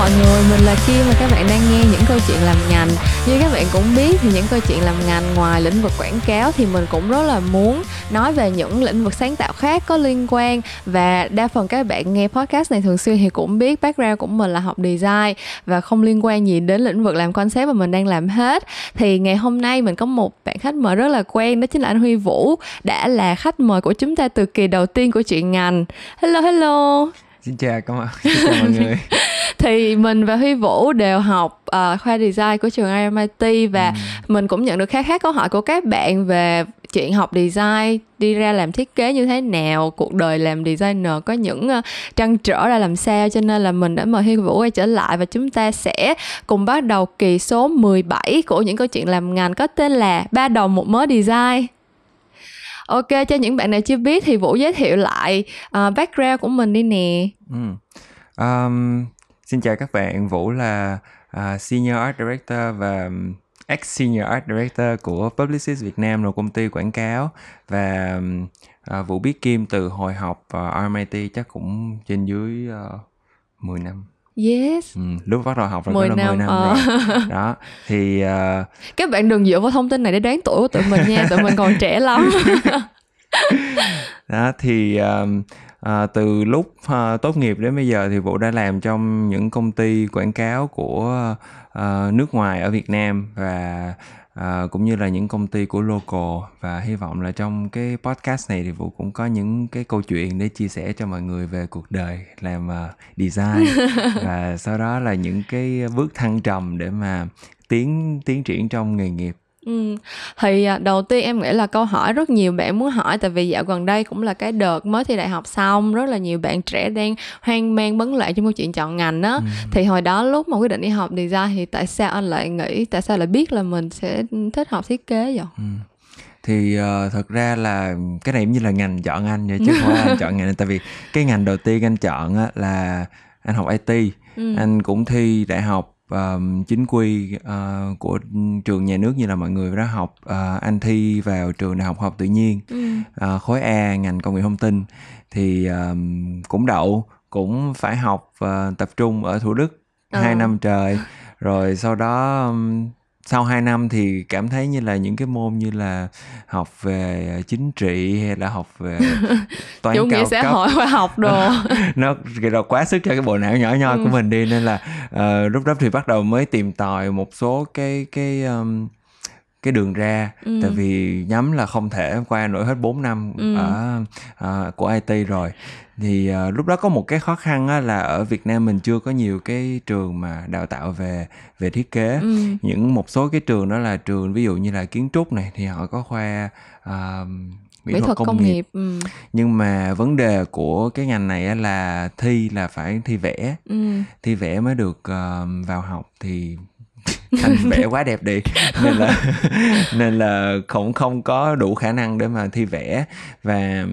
mọi người, mình là Kim và các bạn đang nghe những câu chuyện làm ngành. Như các bạn cũng biết thì những câu chuyện làm ngành ngoài lĩnh vực quảng cáo thì mình cũng rất là muốn nói về những lĩnh vực sáng tạo khác có liên quan và đa phần các bạn nghe podcast này thường xuyên thì cũng biết background của mình là học design và không liên quan gì đến lĩnh vực làm concept mà mình đang làm hết. Thì ngày hôm nay mình có một bạn khách mời rất là quen đó chính là anh Huy Vũ đã là khách mời của chúng ta từ kỳ đầu tiên của chuyện ngành. Hello hello. Xin chào các bạn, xin chào mọi người. thì mình và Huy Vũ đều học uh, khoa design của trường RMIT và ừ. mình cũng nhận được khá khá câu hỏi của các bạn về chuyện học design đi ra làm thiết kế như thế nào cuộc đời làm designer có những uh, trăn trở ra làm sao cho nên là mình đã mời Huy Vũ quay trở lại và chúng ta sẽ cùng bắt đầu kỳ số 17 của những câu chuyện làm ngành có tên là ba đồng một mớ design ok cho những bạn nào chưa biết thì vũ giới thiệu lại uh, background của mình đi nè ừ. um, xin chào các bạn vũ là uh, senior art director và ex senior art director của publicist việt nam là công ty quảng cáo và uh, vũ biết kim từ hồi học uh, RMIT chắc cũng trên dưới uh, 10 năm Yes. Ừ, lúc bắt đầu học rồi 10 đó là năm. 10 năm ờ. rồi. Đó. Thì uh... các bạn đừng dựa vào thông tin này để đoán tuổi của tụi mình nha, tụi mình còn trẻ lắm. đó thì uh, uh, từ lúc uh, tốt nghiệp đến bây giờ thì vũ đã làm trong những công ty quảng cáo của uh, nước ngoài ở Việt Nam và à, cũng như là những công ty của local. Và hy vọng là trong cái podcast này thì vũ cũng có những cái câu chuyện để chia sẻ cho mọi người về cuộc đời làm uh, design. Và sau đó là những cái bước thăng trầm để mà tiến tiến triển trong nghề nghiệp Ừ. Thì à, đầu tiên em nghĩ là câu hỏi rất nhiều bạn muốn hỏi tại vì dạo gần đây cũng là cái đợt mới thi đại học xong rất là nhiều bạn trẻ đang hoang mang vấn loạn trong câu chuyện chọn ngành á ừ. thì hồi đó lúc mà quyết định đi học design thì tại sao anh lại nghĩ tại sao lại biết là mình sẽ thích học thiết kế vậy? Ừ thì uh, thật ra là cái này cũng như là ngành chọn anh vậy chứ không phải anh chọn ngành tại vì cái ngành đầu tiên anh chọn á, là anh học IT ừ. anh cũng thi đại học uh, chính quy uh, của trường nhà nước như là mọi người đã học uh, anh thi vào trường đại học học tự nhiên ừ. uh, khối A ngành công nghệ thông tin. Thì uh, cũng đậu cũng phải học uh, tập trung ở Thủ Đức hai năm trời. Rồi sau đó um, sau 2 năm thì cảm thấy như là những cái môn như là học về chính trị hay là học về toán chủ nghĩa xã hội khoa học đồ nó rồi quá sức cho cái bộ não nhỏ nhoi ừ. của mình đi nên là uh, lúc đó thì bắt đầu mới tìm tòi một số cái cái um, cái đường ra ừ. tại vì nhắm là không thể qua nổi hết 4 năm ừ. ở uh, của IT rồi thì uh, lúc đó có một cái khó khăn á, là ở Việt Nam mình chưa có nhiều cái trường mà đào tạo về về thiết kế ừ. những một số cái trường đó là trường ví dụ như là kiến trúc này thì họ có khoa uh, mỹ, mỹ thuật, thuật công, công nghiệp, nghiệp. Ừ. nhưng mà vấn đề của cái ngành này là thi là phải thi vẽ ừ. thi vẽ mới được uh, vào học thì anh vẽ quá đẹp đi. Nên là nên là cũng không có đủ khả năng để mà thi vẽ. Và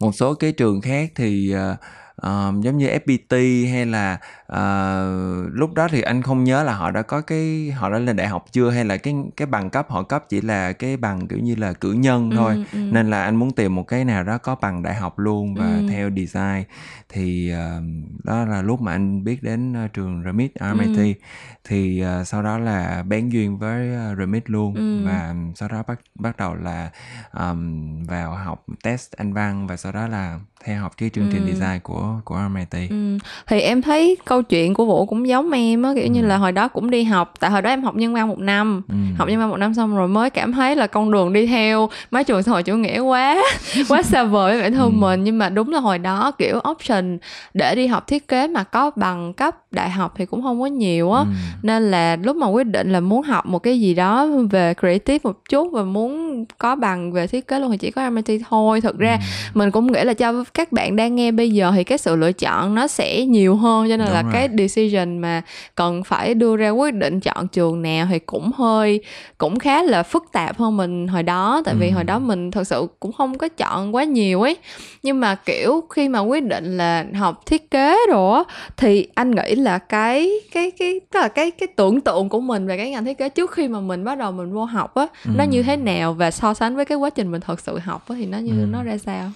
một số cái trường khác thì uh, uh, giống như FPT hay là uh, lúc đó thì anh không nhớ là họ đã có cái họ đã lên đại học chưa hay là cái cái bằng cấp họ cấp chỉ là cái bằng kiểu như là cử nhân ừ, thôi ừ, ừ. nên là anh muốn tìm một cái nào đó có bằng đại học luôn và ừ. theo design thì uh, đó là lúc mà anh biết đến uh, trường Remit RMIT ừ. thì uh, sau đó là bén duyên với uh, Remit luôn ừ. và sau đó bắt bắt đầu là um, vào học test anh văn và sau đó là theo học cái chương trình ừ. design của của RMIT. Ừ. Thì em thấy câu chuyện của Vũ cũng giống em á kiểu ừ. như là hồi đó cũng đi học tại hồi đó em học nhân văn một năm ừ. học nhân văn một năm xong rồi mới cảm thấy là con đường đi theo mấy trường xã hội chủ nghĩa quá quá xa vời với bản thân ừ. mình nhưng mà đúng là hồi đó kiểu option để đi học thiết kế mà có bằng cấp đại học thì cũng không có nhiều á ừ. nên là lúc mà quyết định là muốn học một cái gì đó về creative một chút và muốn có bằng về thiết kế luôn thì chỉ có MIT thôi thực ra ừ. mình cũng nghĩ là cho các bạn đang nghe bây giờ thì cái sự lựa chọn nó sẽ nhiều hơn cho nên Đúng là rồi. Cái decision mà cần phải đưa ra quyết định chọn trường nào thì cũng hơi cũng khá là phức tạp hơn mình hồi đó tại ừ. vì hồi đó mình thật sự cũng không có chọn quá nhiều ấy nhưng mà kiểu khi mà quyết định là học thiết kế rồi thì anh nghĩ là cái cái cái tức là cái cái tưởng tượng của mình về cái ngành thiết kế trước khi mà mình bắt đầu mình vô học á ừ. nó như thế nào và so sánh với cái quá trình mình thật sự học á thì nó như ừ. nó ra sao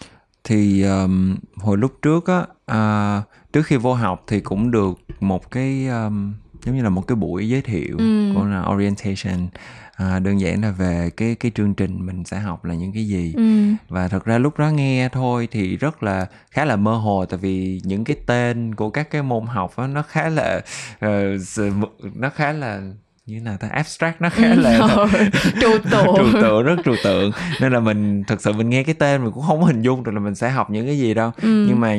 thì um, hồi lúc trước á uh, trước khi vô học thì cũng được một cái um, giống như là một cái buổi giới thiệu ừ. của là orientation à, đơn giản là về cái cái chương trình mình sẽ học là những cái gì ừ. và thật ra lúc đó nghe thôi thì rất là khá là mơ hồ tại vì những cái tên của các cái môn học đó, nó khá là uh, nó khá là như nào ta? Abstract nó khá ừ, là trừu tượng. Trừu tượng rất trừu tượng. Nên là mình thực sự mình nghe cái tên mình cũng không hình dung được là mình sẽ học những cái gì đâu. Ừ. nhưng mà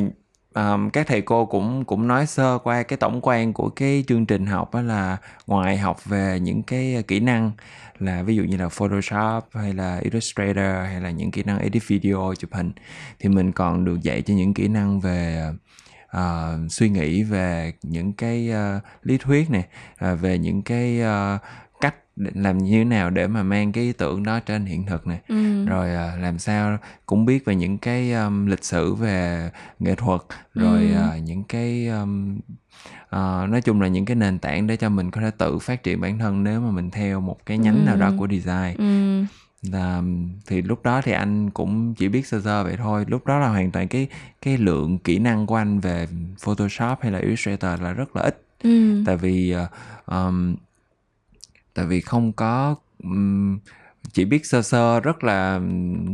um, các thầy cô cũng cũng nói sơ qua cái tổng quan của cái chương trình học đó là ngoài học về những cái kỹ năng là ví dụ như là Photoshop hay là Illustrator hay là những kỹ năng edit video chụp hình thì mình còn được dạy cho những kỹ năng về uh, suy nghĩ về những cái uh, lý thuyết này uh, về những cái uh, cách làm như thế nào để mà mang cái ý tưởng đó trên hiện thực này ừ. rồi uh, làm sao cũng biết về những cái um, lịch sử về nghệ thuật rồi ừ. uh, những cái um, uh, nói chung là những cái nền tảng để cho mình có thể tự phát triển bản thân nếu mà mình theo một cái nhánh ừ. nào đó của design ừ là thì lúc đó thì anh cũng chỉ biết sơ sơ vậy thôi lúc đó là hoàn toàn cái cái lượng kỹ năng của anh về Photoshop hay là Illustrator là rất là ít ừ. tại vì um, tại vì không có um, chỉ biết sơ sơ rất là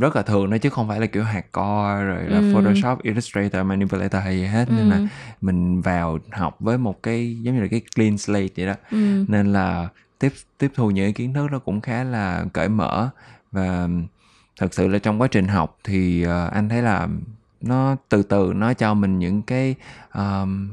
rất là thường đó chứ không phải là kiểu hardcore rồi là ừ. Photoshop, Illustrator, Manipulator hay gì hết ừ. nên là mình vào học với một cái giống như là cái clean slate vậy đó ừ. nên là tiếp tiếp thu những kiến thức nó cũng khá là cởi mở và thật sự là trong quá trình học thì uh, anh thấy là nó từ từ nó cho mình những cái um,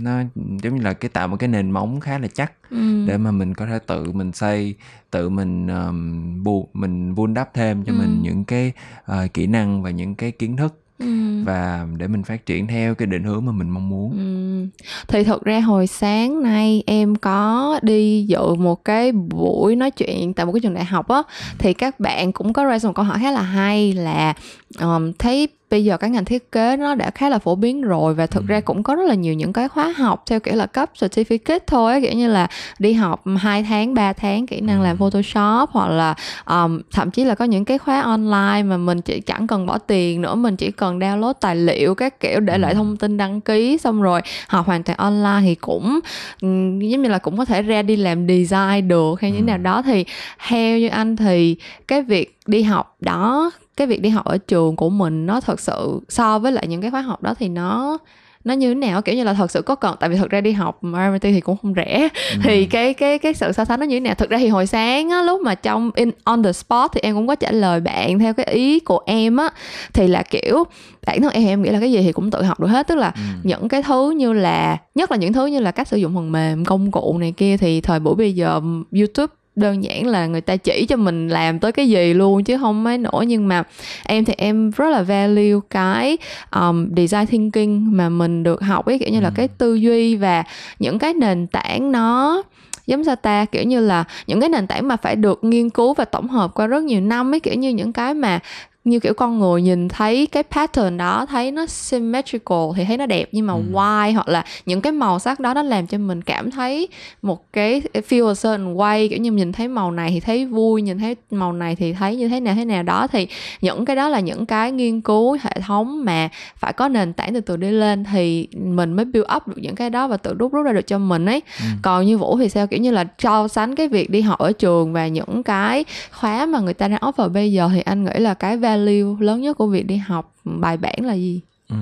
nó giống như là cái tạo một cái nền móng khá là chắc ừ. để mà mình có thể tự mình xây tự mình um, bu mình vun đắp thêm cho ừ. mình những cái uh, kỹ năng và những cái kiến thức Ừ. và để mình phát triển theo cái định hướng mà mình mong muốn ừ. thì thực ra hồi sáng nay em có đi dự một cái buổi nói chuyện tại một cái trường đại học á thì các bạn cũng có raise một câu hỏi khá là hay là um, thấy bây giờ cái ngành thiết kế nó đã khá là phổ biến rồi và thực ừ. ra cũng có rất là nhiều những cái khóa học theo kiểu là cấp certificate thôi kiểu như là đi học 2 tháng 3 tháng kỹ năng ừ. làm photoshop hoặc là um, thậm chí là có những cái khóa online mà mình chỉ chẳng cần bỏ tiền nữa mình chỉ cần download tài liệu các kiểu để lại ừ. thông tin đăng ký xong rồi học hoàn toàn online thì cũng um, giống như là cũng có thể ra đi làm design được hay như ừ. nào đó thì theo như anh thì cái việc đi học đó cái việc đi học ở trường của mình nó thật sự so với lại những cái khóa học đó thì nó nó như thế nào? Kiểu như là thật sự có cần tại vì thật ra đi học RMIT thì cũng không rẻ. Ừ. thì cái cái cái sự so sánh nó như thế nào? Thực ra thì hồi sáng á, lúc mà trong in on the spot thì em cũng có trả lời bạn theo cái ý của em á. Thì là kiểu bản thân em em nghĩ là cái gì thì cũng tự học được hết. Tức là ừ. những cái thứ như là nhất là những thứ như là cách sử dụng phần mềm công cụ này kia thì thời buổi bây giờ youtube đơn giản là người ta chỉ cho mình làm tới cái gì luôn chứ không mấy nổi nhưng mà em thì em rất là value cái um, design thinking mà mình được học ấy kiểu như là ừ. cái tư duy và những cái nền tảng nó giống sao ta kiểu như là những cái nền tảng mà phải được nghiên cứu và tổng hợp qua rất nhiều năm ấy kiểu như những cái mà như kiểu con người nhìn thấy cái pattern đó thấy nó symmetrical thì thấy nó đẹp. Nhưng mà ừ. why hoặc là những cái màu sắc đó nó làm cho mình cảm thấy một cái feel a certain way. Kiểu như nhìn thấy màu này thì thấy vui nhìn thấy màu này thì thấy như thế nào thế nào đó. Thì những cái đó là những cái nghiên cứu hệ thống mà phải có nền tảng từ từ đi lên thì mình mới build up được những cái đó và tự rút rút ra được cho mình ấy. Ừ. còn như vũ thì sao? Kiểu như là so sánh cái việc đi học ở trường và những cái khóa mà người ta đang offer bây giờ thì anh nghĩ là cái value lớn nhất của việc đi học bài bản là gì ừ.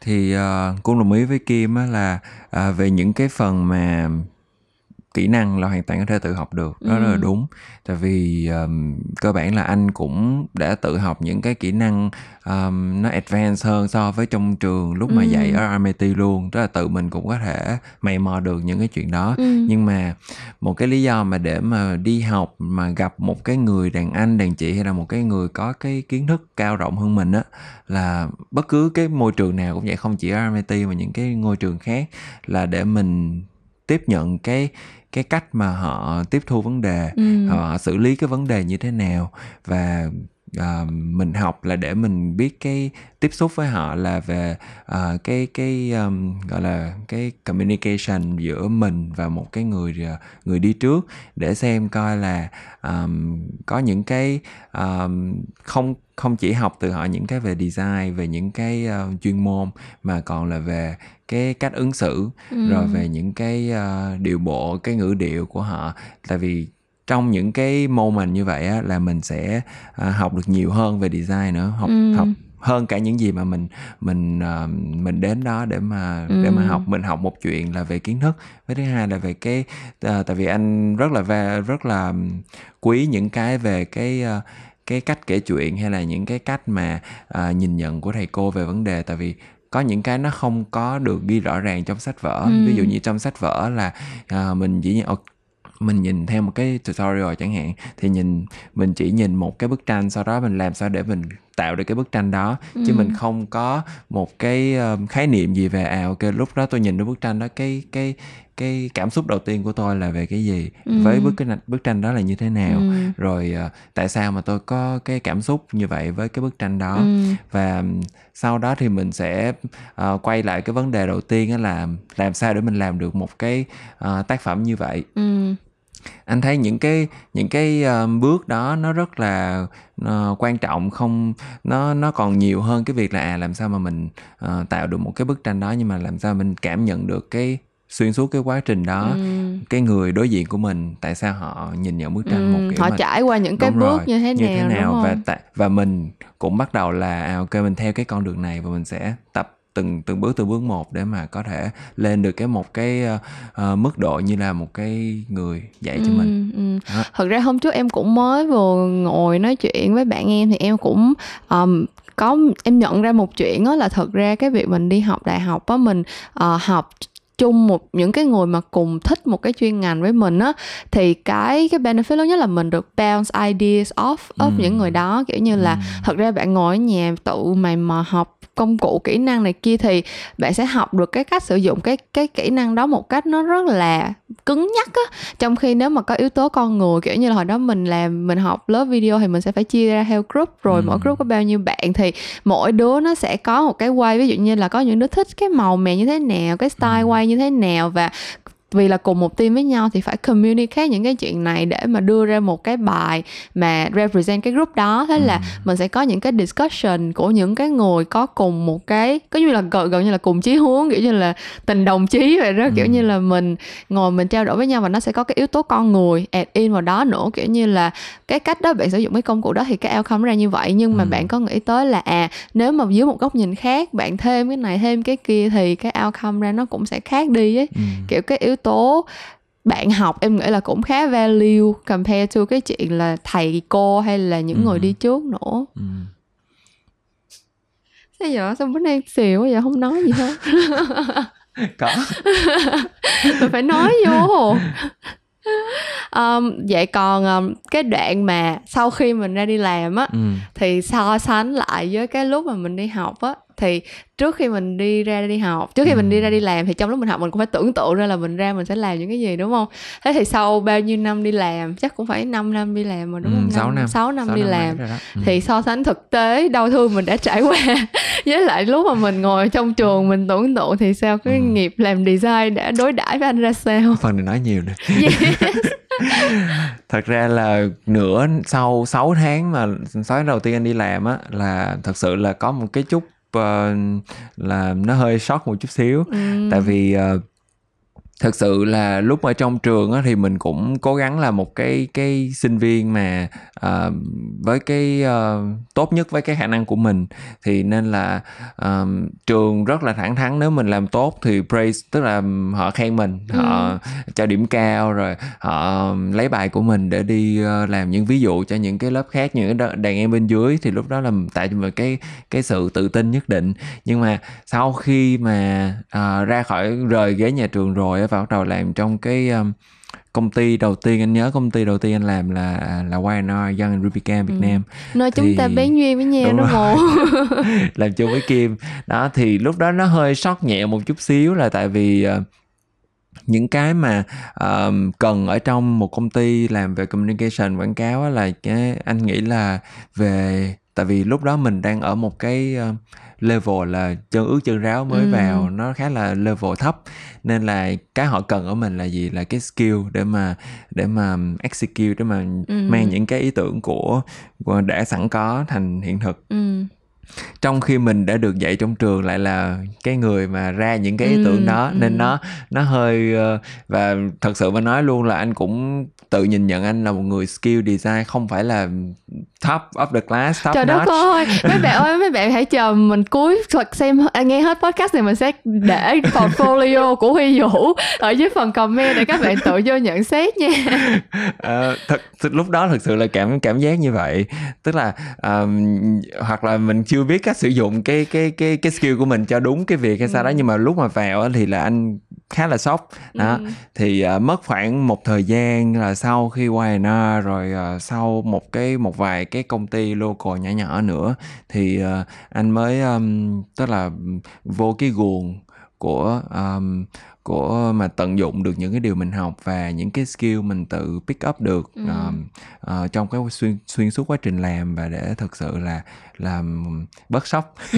thì uh, cũng đồng ý với kim á là uh, về những cái phần mà kỹ năng là hoàn toàn có thể tự học được đó ừ. rất là đúng tại vì um, cơ bản là anh cũng đã tự học những cái kỹ năng um, nó advanced hơn so với trong trường lúc mà ừ. dạy ở RMIT luôn tức là tự mình cũng có thể mày mò được những cái chuyện đó ừ. nhưng mà một cái lý do mà để mà đi học mà gặp một cái người đàn anh đàn chị hay là một cái người có cái kiến thức cao rộng hơn mình á là bất cứ cái môi trường nào cũng vậy không chỉ ở RMIT mà những cái ngôi trường khác là để mình tiếp nhận cái cái cách mà họ tiếp thu vấn đề ừ. họ xử lý cái vấn đề như thế nào và uh, mình học là để mình biết cái tiếp xúc với họ là về uh, cái cái um, gọi là cái communication giữa mình và một cái người người đi trước để xem coi là um, có những cái um, không không chỉ học từ họ những cái về design về những cái uh, chuyên môn mà còn là về cái cách ứng xử ừ. rồi về những cái uh, điệu bộ cái ngữ điệu của họ tại vì trong những cái moment như vậy á, là mình sẽ uh, học được nhiều hơn về design nữa học ừ. học hơn cả những gì mà mình mình uh, mình đến đó để mà ừ. để mà học mình học một chuyện là về kiến thức với thứ hai là về cái uh, tại vì anh rất là ve rất là quý những cái về cái uh, cái cách kể chuyện hay là những cái cách mà uh, nhìn nhận của thầy cô về vấn đề tại vì có những cái nó không có được ghi rõ ràng trong sách vở ừ. ví dụ như trong sách vở là uh, mình chỉ mình nhìn theo một cái tutorial chẳng hạn thì nhìn mình chỉ nhìn một cái bức tranh sau đó mình làm sao để mình tạo được cái bức tranh đó ừ. chứ mình không có một cái uh, khái niệm gì về à ok lúc đó tôi nhìn được bức tranh đó cái cái cái cảm xúc đầu tiên của tôi là về cái gì ừ. với bức cái bức tranh đó là như thế nào ừ. rồi uh, tại sao mà tôi có cái cảm xúc như vậy với cái bức tranh đó ừ. và sau đó thì mình sẽ uh, quay lại cái vấn đề đầu tiên là làm sao để mình làm được một cái uh, tác phẩm như vậy ừ anh thấy những cái những cái uh, bước đó nó rất là uh, quan trọng không nó nó còn nhiều hơn cái việc là à làm sao mà mình uh, tạo được một cái bức tranh đó nhưng mà làm sao mình cảm nhận được cái xuyên suốt cái quá trình đó ừ. cái người đối diện của mình tại sao họ nhìn nhận bức tranh ừ. một kiểu họ mà, trải qua những cái bước rồi, như thế như nào, thế nào và tại và mình cũng bắt đầu là à, ok mình theo cái con đường này và mình sẽ tập từng từng bước từng bước một để mà có thể lên được cái một cái uh, mức độ như là một cái người dạy cho ừ, mình ừ. thật ra hôm trước em cũng mới vừa ngồi nói chuyện với bạn em thì em cũng um, có em nhận ra một chuyện đó là thật ra cái việc mình đi học đại học á mình uh, học chung một những cái người mà cùng thích một cái chuyên ngành với mình á thì cái cái benefit lớn nhất là mình được bounce ideas off off ừ. những người đó kiểu như là ừ. thật ra bạn ngồi ở nhà tự mày mà học công cụ kỹ năng này kia thì bạn sẽ học được cái cách sử dụng cái cái kỹ năng đó một cách nó rất là cứng nhắc á. Trong khi nếu mà có yếu tố con người kiểu như là hồi đó mình làm mình học lớp video thì mình sẽ phải chia ra theo group. Rồi ừ. mỗi group có bao nhiêu bạn thì mỗi đứa nó sẽ có một cái quay. Ví dụ như là có những đứa thích cái màu mè như thế nào cái style quay như thế nào và vì là cùng một team với nhau thì phải communicate những cái chuyện này để mà đưa ra một cái bài mà represent cái group đó thế là ừ. mình sẽ có những cái discussion của những cái người có cùng một cái có như là gần, gần như là cùng chí hướng kiểu như là tình đồng chí vậy đó ừ. kiểu như là mình ngồi mình trao đổi với nhau và nó sẽ có cái yếu tố con người add in vào đó nữa kiểu như là cái cách đó bạn sử dụng cái công cụ đó thì cái outcome ra như vậy nhưng mà ừ. bạn có nghĩ tới là à nếu mà dưới một góc nhìn khác bạn thêm cái này thêm cái kia thì cái outcome ra nó cũng sẽ khác đi ấy ừ. kiểu cái yếu tố. Bạn học em nghĩ là cũng khá value compare to cái chuyện là thầy cô hay là những ừ. người đi trước nữa. Ừ. sao giờ sao bữa nay xìu quá vậy? Không nói gì hết. Có. Mình phải nói vô. Um, vậy còn um, cái đoạn mà sau khi mình ra đi làm á ừ. thì so sánh lại với cái lúc mà mình đi học á thì trước khi mình đi ra đi học trước khi ừ. mình đi ra đi làm thì trong lúc mình học mình cũng phải tưởng tượng ra là mình ra mình sẽ làm những cái gì đúng không? Thế thì sau bao nhiêu năm đi làm chắc cũng phải 5 năm đi làm rồi đúng ừ, không 6 năm. 6 năm 6 đi năm làm. ừ. thì so sánh thực tế đau thương mình đã trải qua. Với lại lúc mà mình ngồi trong trường mình tưởng tượng thì sao? Cái ừ. nghiệp làm design đã đối đãi với anh ra sao? Phần này nói nhiều nè. Yes. thật ra là nửa sau 6 tháng mà sáu đầu tiên anh đi làm á là thật sự là có một cái chút uh, là nó hơi sót một chút xíu ừ. tại vì uh, thực sự là lúc ở trong trường á, thì mình cũng cố gắng là một cái cái sinh viên mà uh, với cái uh, tốt nhất với cái khả năng của mình. Thì nên là uh, trường rất là thẳng thắn nếu mình làm tốt thì praise tức là họ khen mình ừ. họ cho điểm cao rồi họ lấy bài của mình để đi uh, làm những ví dụ cho những cái lớp khác những cái đàn em bên dưới. Thì lúc đó là cho mình cái cái sự tự tin nhất định. Nhưng mà sau khi mà uh, ra khỏi rời ghế nhà trường rồi và bắt đầu làm trong cái um, công ty đầu tiên. Anh nhớ công ty đầu tiên anh làm là là YNR Young and Rubicam Việt ừ. Nam. Nơi thì... chúng ta bén duyên với nhau đúng, đúng làm chung với Kim. Đó thì lúc đó nó hơi sót nhẹ một chút xíu là tại vì uh, những cái mà uh, cần ở trong một công ty làm về communication quảng cáo là cái anh nghĩ là về tại vì lúc đó mình đang ở một cái uh, level là chân ướt chân ráo mới ừ. vào nó khá là level thấp nên là cái họ cần ở mình là gì là cái skill để mà để mà execute để mà ừ. mang những cái ý tưởng của, của đã sẵn có thành hiện thực ừ trong khi mình đã được dạy trong trường lại là cái người mà ra những cái ý tưởng ừ, đó ừ. nên nó nó hơi uh, và thật sự mà nói luôn là anh cũng tự nhìn nhận anh là một người skill design không phải là top of the class top trời đất ơi mấy bạn ơi mấy bạn hãy chờ mình cuối thuật xem à, nghe hết podcast này mình sẽ để portfolio của huy vũ ở dưới phần comment để các bạn tự vô nhận xét nha. Uh, thật, lúc đó thực sự là cảm cảm giác như vậy. Tức là um, hoặc là mình chưa biết cách sử dụng cái cái cái cái skill của mình cho đúng cái việc hay sao đó ừ. nhưng mà lúc mà vào thì là anh khá là sốc đó ừ. thì uh, mất khoảng một thời gian là sau khi qua nó rồi uh, sau một cái một vài cái công ty local nhỏ nhỏ nữa thì uh, anh mới um, tức là vô cái guồng của um, của mà tận dụng được những cái điều mình học và những cái skill mình tự pick up được ừ. uh, uh, trong cái xuyên xuyên suốt quá trình làm và để thực sự là làm bớt sốc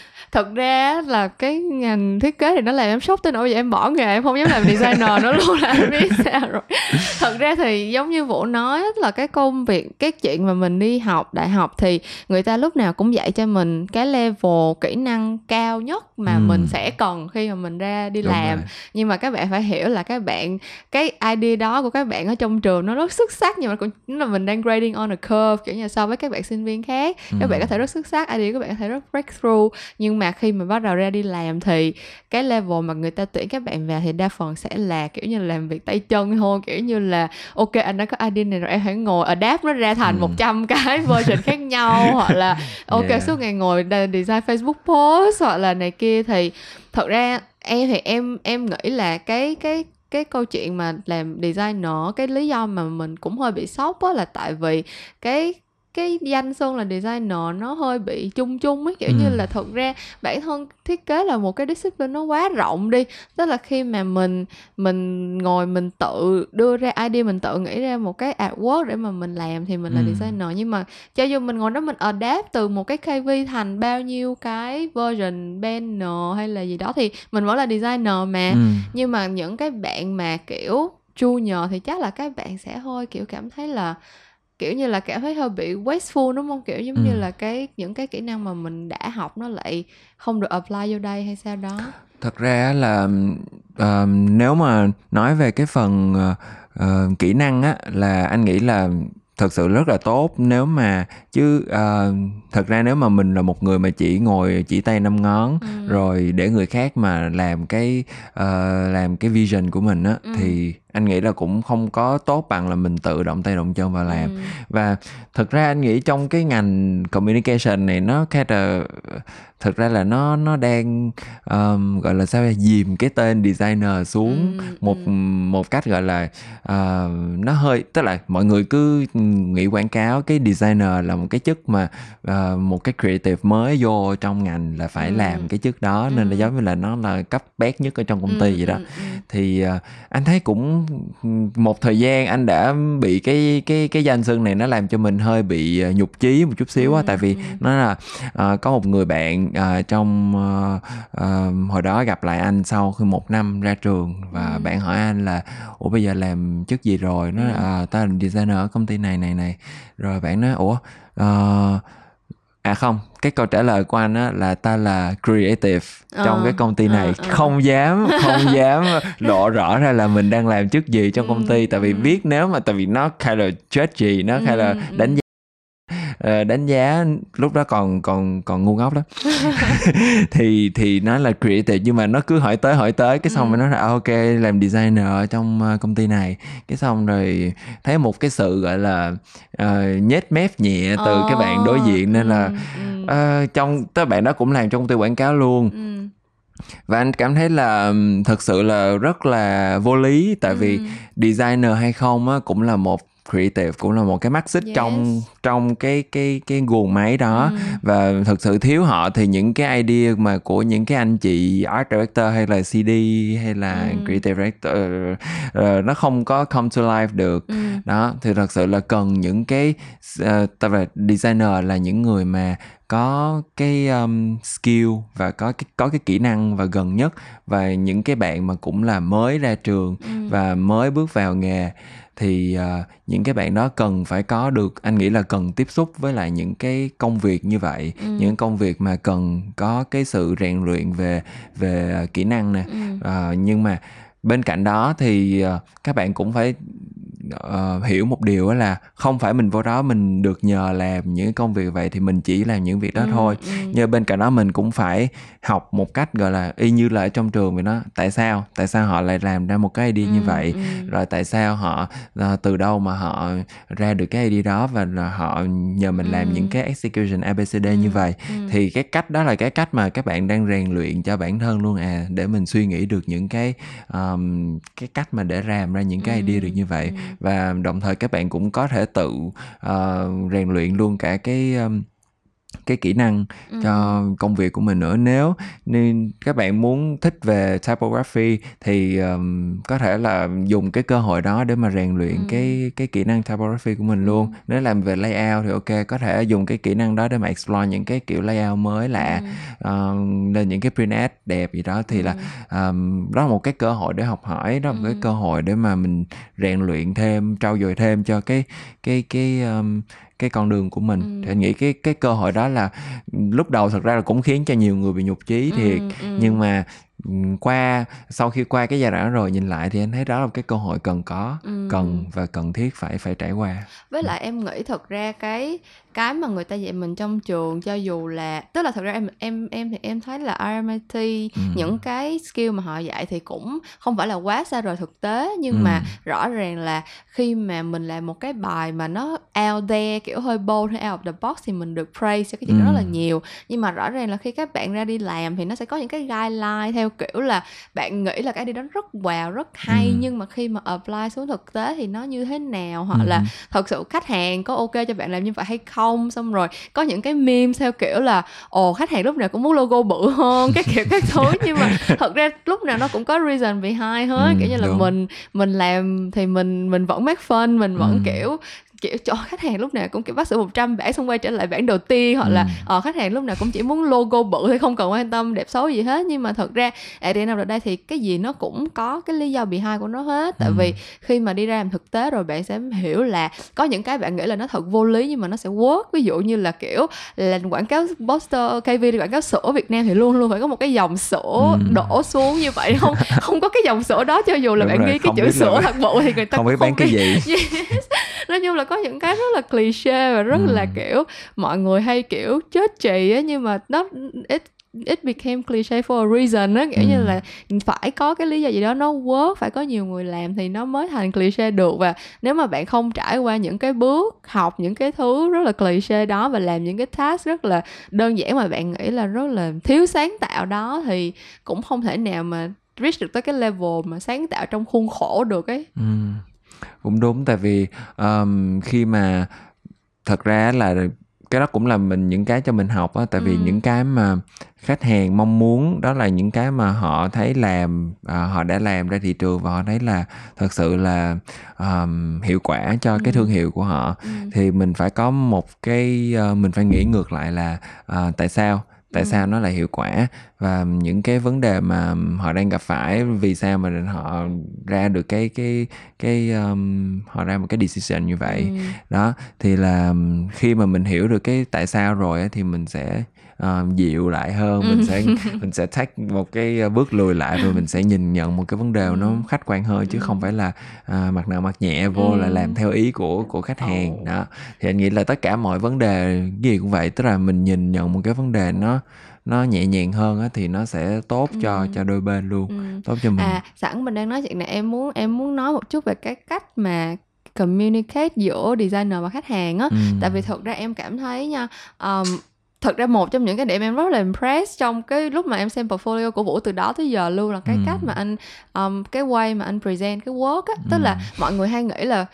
thật ra là cái ngành thiết kế thì nó làm em sốc tới nỗi vậy em bỏ nghề em không dám làm designer nữa luôn là em biết sao rồi thật ra thì giống như vũ nói là cái công việc cái chuyện mà mình đi học đại học thì người ta lúc nào cũng dạy cho mình cái level kỹ năng cao nhất mà ừ. mình sẽ cần khi mà mình ra đi Đúng làm rồi. nhưng mà các bạn phải hiểu là các bạn cái idea đó của các bạn ở trong trường nó rất xuất sắc nhưng mà cũng là mình đang grading on a curve kiểu như so với các bạn sinh viên khác ừ. các bạn có thể rất xuất sắc idea các bạn có thể rất breakthrough nhưng mà khi mà bắt đầu ra đi làm thì cái level mà người ta tuyển các bạn vào thì đa phần sẽ là kiểu như làm việc tay chân thôi kiểu như là ok anh đã có idea này rồi em hãy ngồi adapt nó ra thành ừ. 100 cái version khác nhau hoặc là ok yeah. suốt ngày ngồi design Facebook post hoặc là này kia thì thật ra em thì em em nghĩ là cái cái cái câu chuyện mà làm designer cái lý do mà mình cũng hơi bị sốc á là tại vì cái cái danh xưng là designer nó hơi bị chung chung ấy kiểu ừ. như là thực ra bản thân thiết kế là một cái discipline nó quá rộng đi tức là khi mà mình mình ngồi mình tự đưa ra idea mình tự nghĩ ra một cái artwork để mà mình làm thì mình là ừ. designer nhưng mà cho dù mình ngồi đó mình adapt từ một cái KV thành bao nhiêu cái version banner hay là gì đó thì mình vẫn là designer mà ừ. nhưng mà những cái bạn mà kiểu junior thì chắc là các bạn sẽ hơi kiểu cảm thấy là kiểu như là cảm thấy hơi bị wasteful đúng không kiểu giống ừ. như là cái những cái kỹ năng mà mình đã học nó lại không được apply vô đây hay sao đó thật ra là uh, nếu mà nói về cái phần uh, kỹ năng á là anh nghĩ là thật sự rất là tốt nếu mà chứ uh, thật ra nếu mà mình là một người mà chỉ ngồi chỉ tay năm ngón ừ. rồi để người khác mà làm cái uh, làm cái vision của mình á ừ. thì anh nghĩ là cũng không có tốt bằng là mình tự động tay động chân vào làm ừ. và thực ra anh nghĩ trong cái ngành communication này nó khá là thực ra là nó nó đang um, gọi là sao dìm cái tên designer xuống ừ, một ừ. một cách gọi là uh, nó hơi tức là mọi người cứ nghĩ quảng cáo cái designer là một cái chức mà uh, một cái creative mới vô trong ngành là phải ừ. làm cái chức đó nên là giống như là nó là cấp bét nhất ở trong công ty ừ, vậy đó ừ, ừ. thì uh, anh thấy cũng một thời gian anh đã bị cái cái cái danh xưng này nó làm cho mình hơi bị ờ, nhục chí một chút xíu á ừ, tại vì ừ. nó là uh, có một người bạn uh, trong uh, uh, hồi đó gặp lại anh sau khi một năm ra trường và ừ. bạn hỏi anh là ủa bây giờ làm chức gì rồi nó ừ. uh, ta là designer ở công ty này này này rồi bạn nói ủa uh, à không cái câu trả lời của anh á là ta là creative ờ, trong cái công ty này ờ, ờ. không dám không dám lộ rõ ra là mình đang làm chức gì trong công ty tại vì ừ. biết nếu mà tại vì nó khai là judgy nó khai là ừ, ừ, đánh giá đánh giá lúc đó còn còn còn ngu ngốc lắm thì thì nó là creative nhưng mà nó cứ hỏi tới hỏi tới cái xong ừ. nó nói là à, ok làm designer ở trong uh, công ty này cái xong rồi thấy một cái sự gọi là uh, nhét mép nhẹ từ oh. cái bạn đối diện nên là uh, trong các bạn đó cũng làm trong công ty quảng cáo luôn ừ và anh cảm thấy là thật sự là rất là vô lý tại vì ừ. designer hay không á cũng là một creative cũng là một cái mắt xích yes. trong trong cái cái cái guồng máy đó ừ. và thực sự thiếu họ thì những cái idea mà của những cái anh chị art director hay là CD hay là ừ. creative director uh, nó không có come to life được ừ. đó thì thật sự là cần những cái uh, là designer là những người mà có cái um, skill và có cái có cái kỹ năng và gần nhất và những cái bạn mà cũng là mới ra trường ừ. và mới bước vào nghề thì uh, những cái bạn đó cần phải có được anh nghĩ là cần tiếp xúc với lại những cái công việc như vậy ừ. những công việc mà cần có cái sự rèn luyện về về kỹ năng nè ừ. uh, nhưng mà bên cạnh đó thì uh, các bạn cũng phải uh, hiểu một điều là không phải mình vô đó mình được nhờ làm những công việc vậy thì mình chỉ làm những việc đó ừ, thôi ừ. nhưng bên cạnh đó mình cũng phải học một cách gọi là y như là ở trong trường vậy đó tại sao tại sao họ lại làm ra một cái idea ừ, như vậy ừ. rồi tại sao họ uh, từ đâu mà họ ra được cái idea đó và họ nhờ mình ừ. làm những cái execution abcd ừ, như vậy ừ. thì cái cách đó là cái cách mà các bạn đang rèn luyện cho bản thân luôn à để mình suy nghĩ được những cái um, cái cách mà để làm ra những cái idea được như vậy ừ và đồng thời các bạn cũng có thể tự uh, rèn luyện luôn cả cái um, cái kỹ năng ừ. cho công việc của mình nữa nếu nên các bạn muốn thích về typography thì um, có thể là dùng cái cơ hội đó để mà rèn luyện ừ. cái cái kỹ năng typography của mình luôn ừ. nếu làm về layout thì ok có thể dùng cái kỹ năng đó để mà explore những cái kiểu layout mới lạ ừ. um, lên những cái print ad đẹp gì đó thì ừ. là um, đó là một cái cơ hội để học hỏi đó là một ừ. cái cơ hội để mà mình rèn luyện thêm trau dồi thêm cho cái cái cái um, cái con đường của mình ừ. thì anh nghĩ cái cái cơ hội đó là lúc đầu thật ra là cũng khiến cho nhiều người bị nhục chí thiệt ừ, ừ. nhưng mà qua sau khi qua cái giai đoạn đó rồi nhìn lại thì anh thấy đó là cái cơ hội cần có ừ. cần và cần thiết phải phải trải qua với lại em nghĩ thật ra cái cái mà người ta dạy mình trong trường cho dù là tức là thật ra em em em thì em thấy là RMIT ừ. những cái skill mà họ dạy thì cũng không phải là quá xa rời thực tế nhưng ừ. mà rõ ràng là khi mà mình làm một cái bài mà nó out there kiểu hơi bold hay out of the box thì mình được praise cho cái chuyện ừ. đó rất là nhiều nhưng mà rõ ràng là khi các bạn ra đi làm thì nó sẽ có những cái guideline theo kiểu là bạn nghĩ là cái đi đó rất wow rất hay ừ. nhưng mà khi mà apply xuống thực tế thì nó như thế nào hoặc ừ. là thật sự khách hàng có ok cho bạn làm như vậy hay không xong rồi có những cái meme theo kiểu là ồ khách hàng lúc nào cũng muốn logo bự hơn. Các kiểu các thứ. Nhưng mà thật ra lúc nào nó cũng có reason behind hết. Ừ, kiểu như là đúng. mình mình làm thì mình mình vẫn make fun mình vẫn ừ. kiểu kiểu cho khách hàng lúc nào cũng kiểu bắt sửa 100 bản xong quay trở lại bản đầu tiên hoặc ừ. là ờ, khách hàng lúc nào cũng chỉ muốn logo bự thì không cần quan tâm đẹp xấu gì hết nhưng mà thật ra at the end of đây thì cái gì nó cũng có cái lý do bị hai của nó hết tại ừ. vì khi mà đi ra làm thực tế rồi bạn sẽ hiểu là có những cái bạn nghĩ là nó thật vô lý nhưng mà nó sẽ work ví dụ như là kiểu là quảng cáo poster KV quảng cáo sữa Việt Nam thì luôn luôn phải có một cái dòng sữa ừ. đổ xuống như vậy không không có cái dòng sữa đó cho dù là Đúng bạn rồi, ghi cái chữ sữa thật bự thì người ta không biết bán cái gì yes. nói chung là có những cái rất là cliché và rất ừ. là kiểu mọi người hay kiểu chết chì á nhưng mà nó it it became cliché for a reason á kiểu ừ. như là phải có cái lý do gì đó nó work phải có nhiều người làm thì nó mới thành cliché được và nếu mà bạn không trải qua những cái bước học những cái thứ rất là cliché đó và làm những cái task rất là đơn giản mà bạn nghĩ là rất là thiếu sáng tạo đó thì cũng không thể nào mà reach được tới cái level mà sáng tạo trong khuôn khổ được ấy ừ cũng đúng tại vì um, khi mà thật ra là cái đó cũng là mình những cái cho mình học á tại vì ừ. những cái mà khách hàng mong muốn đó là những cái mà họ thấy làm à, họ đã làm ra thị trường và họ thấy là thật sự là um, hiệu quả cho ừ. cái thương hiệu của họ ừ. thì mình phải có một cái uh, mình phải nghĩ ngược lại là uh, tại sao tại ừ. sao nó lại hiệu quả và những cái vấn đề mà họ đang gặp phải vì sao mà họ ra được cái cái cái um, họ ra một cái decision như vậy ừ. đó thì là khi mà mình hiểu được cái tại sao rồi thì mình sẽ uh, dịu lại hơn mình ừ. sẽ mình sẽ take một cái bước lùi lại rồi mình sẽ nhìn nhận một cái vấn đề nó khách quan hơn chứ không phải là uh, mặt nào mặt nhẹ vô ừ. là làm theo ý của của khách hàng đó thì anh nghĩ là tất cả mọi vấn đề gì cũng vậy tức là mình nhìn nhận một cái vấn đề nó nó nhẹ nhàng hơn á thì nó sẽ tốt cho ừ. cho đôi bên luôn ừ. tốt cho mình à sẵn mình đang nói chuyện này em muốn em muốn nói một chút về cái cách mà communicate giữa designer và khách hàng á ừ. tại vì thực ra em cảm thấy nha um, thật ra một trong những cái điểm em rất là impressed trong cái lúc mà em xem portfolio của vũ từ đó tới giờ luôn là cái ừ. cách mà anh um, cái way mà anh present cái work á ừ. tức là mọi người hay nghĩ là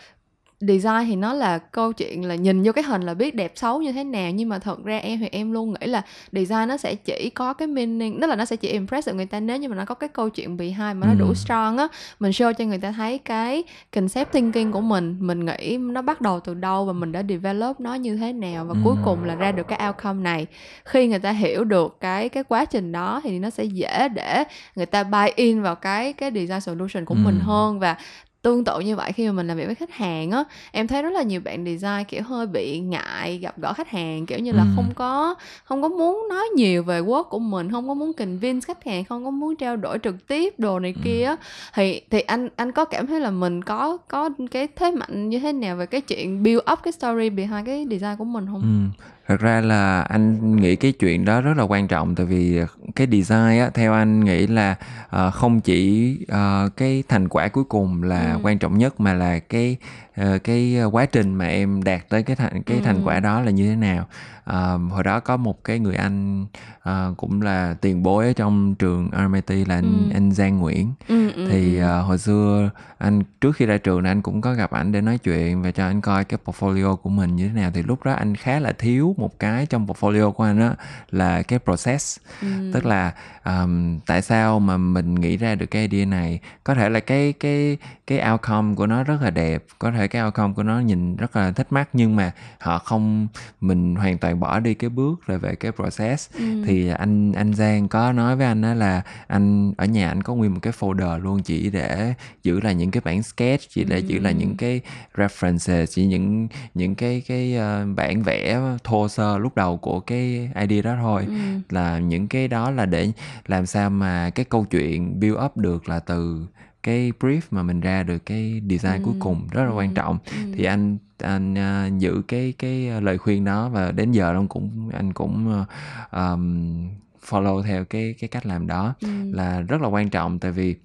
design thì nó là câu chuyện là nhìn vô cái hình là biết đẹp xấu như thế nào nhưng mà thật ra em thì em luôn nghĩ là design nó sẽ chỉ có cái meaning tức là nó sẽ chỉ impress được người ta nếu như mà nó có cái câu chuyện bị hai mà nó ừ. đủ strong á mình show cho người ta thấy cái concept thinking của mình mình nghĩ nó bắt đầu từ đâu và mình đã develop nó như thế nào và ừ. cuối cùng là ra được cái outcome này khi người ta hiểu được cái cái quá trình đó thì nó sẽ dễ để người ta buy in vào cái cái design solution của ừ. mình hơn và tương tự như vậy khi mà mình làm việc với khách hàng á em thấy rất là nhiều bạn design kiểu hơi bị ngại gặp gỡ khách hàng kiểu như là ừ. không có không có muốn nói nhiều về work của mình không có muốn convince khách hàng không có muốn trao đổi trực tiếp đồ này ừ. kia thì thì anh anh có cảm thấy là mình có có cái thế mạnh như thế nào về cái chuyện build up cái story behind cái design của mình không ừ thật ra là anh nghĩ cái chuyện đó rất là quan trọng tại vì cái design á theo anh nghĩ là uh, không chỉ uh, cái thành quả cuối cùng là ừ. quan trọng nhất mà là cái uh, cái quá trình mà em đạt tới cái thành cái ừ. thành quả đó là như thế nào? Uh, hồi đó có một cái người anh uh, cũng là tiền bối ở trong trường RMIT là anh, ừ. anh Giang Nguyễn. Ừ, ừ, thì uh, hồi xưa anh trước khi ra trường anh cũng có gặp ảnh để nói chuyện và cho anh coi cái portfolio của mình như thế nào. Thì lúc đó anh khá là thiếu một cái trong portfolio của anh đó là cái process. Ừ. tức là um, tại sao mà mình nghĩ ra được cái idea này? Có thể là cái cái cái outcome của nó rất là đẹp. Có thể cái outcome của nó nhìn rất là thích mắt nhưng mà họ không mình hoàn toàn bỏ đi cái bước là về cái process ừ. thì anh anh Giang có nói với anh đó là anh ở nhà anh có nguyên một cái folder luôn chỉ để giữ lại những cái bản sketch chỉ để ừ. giữ lại những cái references chỉ những những cái cái uh, bản vẽ thô sơ lúc đầu của cái idea đó thôi ừ. là những cái đó là để làm sao mà cái câu chuyện build up được là từ cái brief mà mình ra được cái design ừ. cuối cùng rất là ừ. quan trọng ừ. thì anh anh uh, giữ cái cái lời khuyên đó và đến giờ ông cũng anh cũng uh, um, follow theo cái cái cách làm đó ừ. là rất là quan trọng tại vì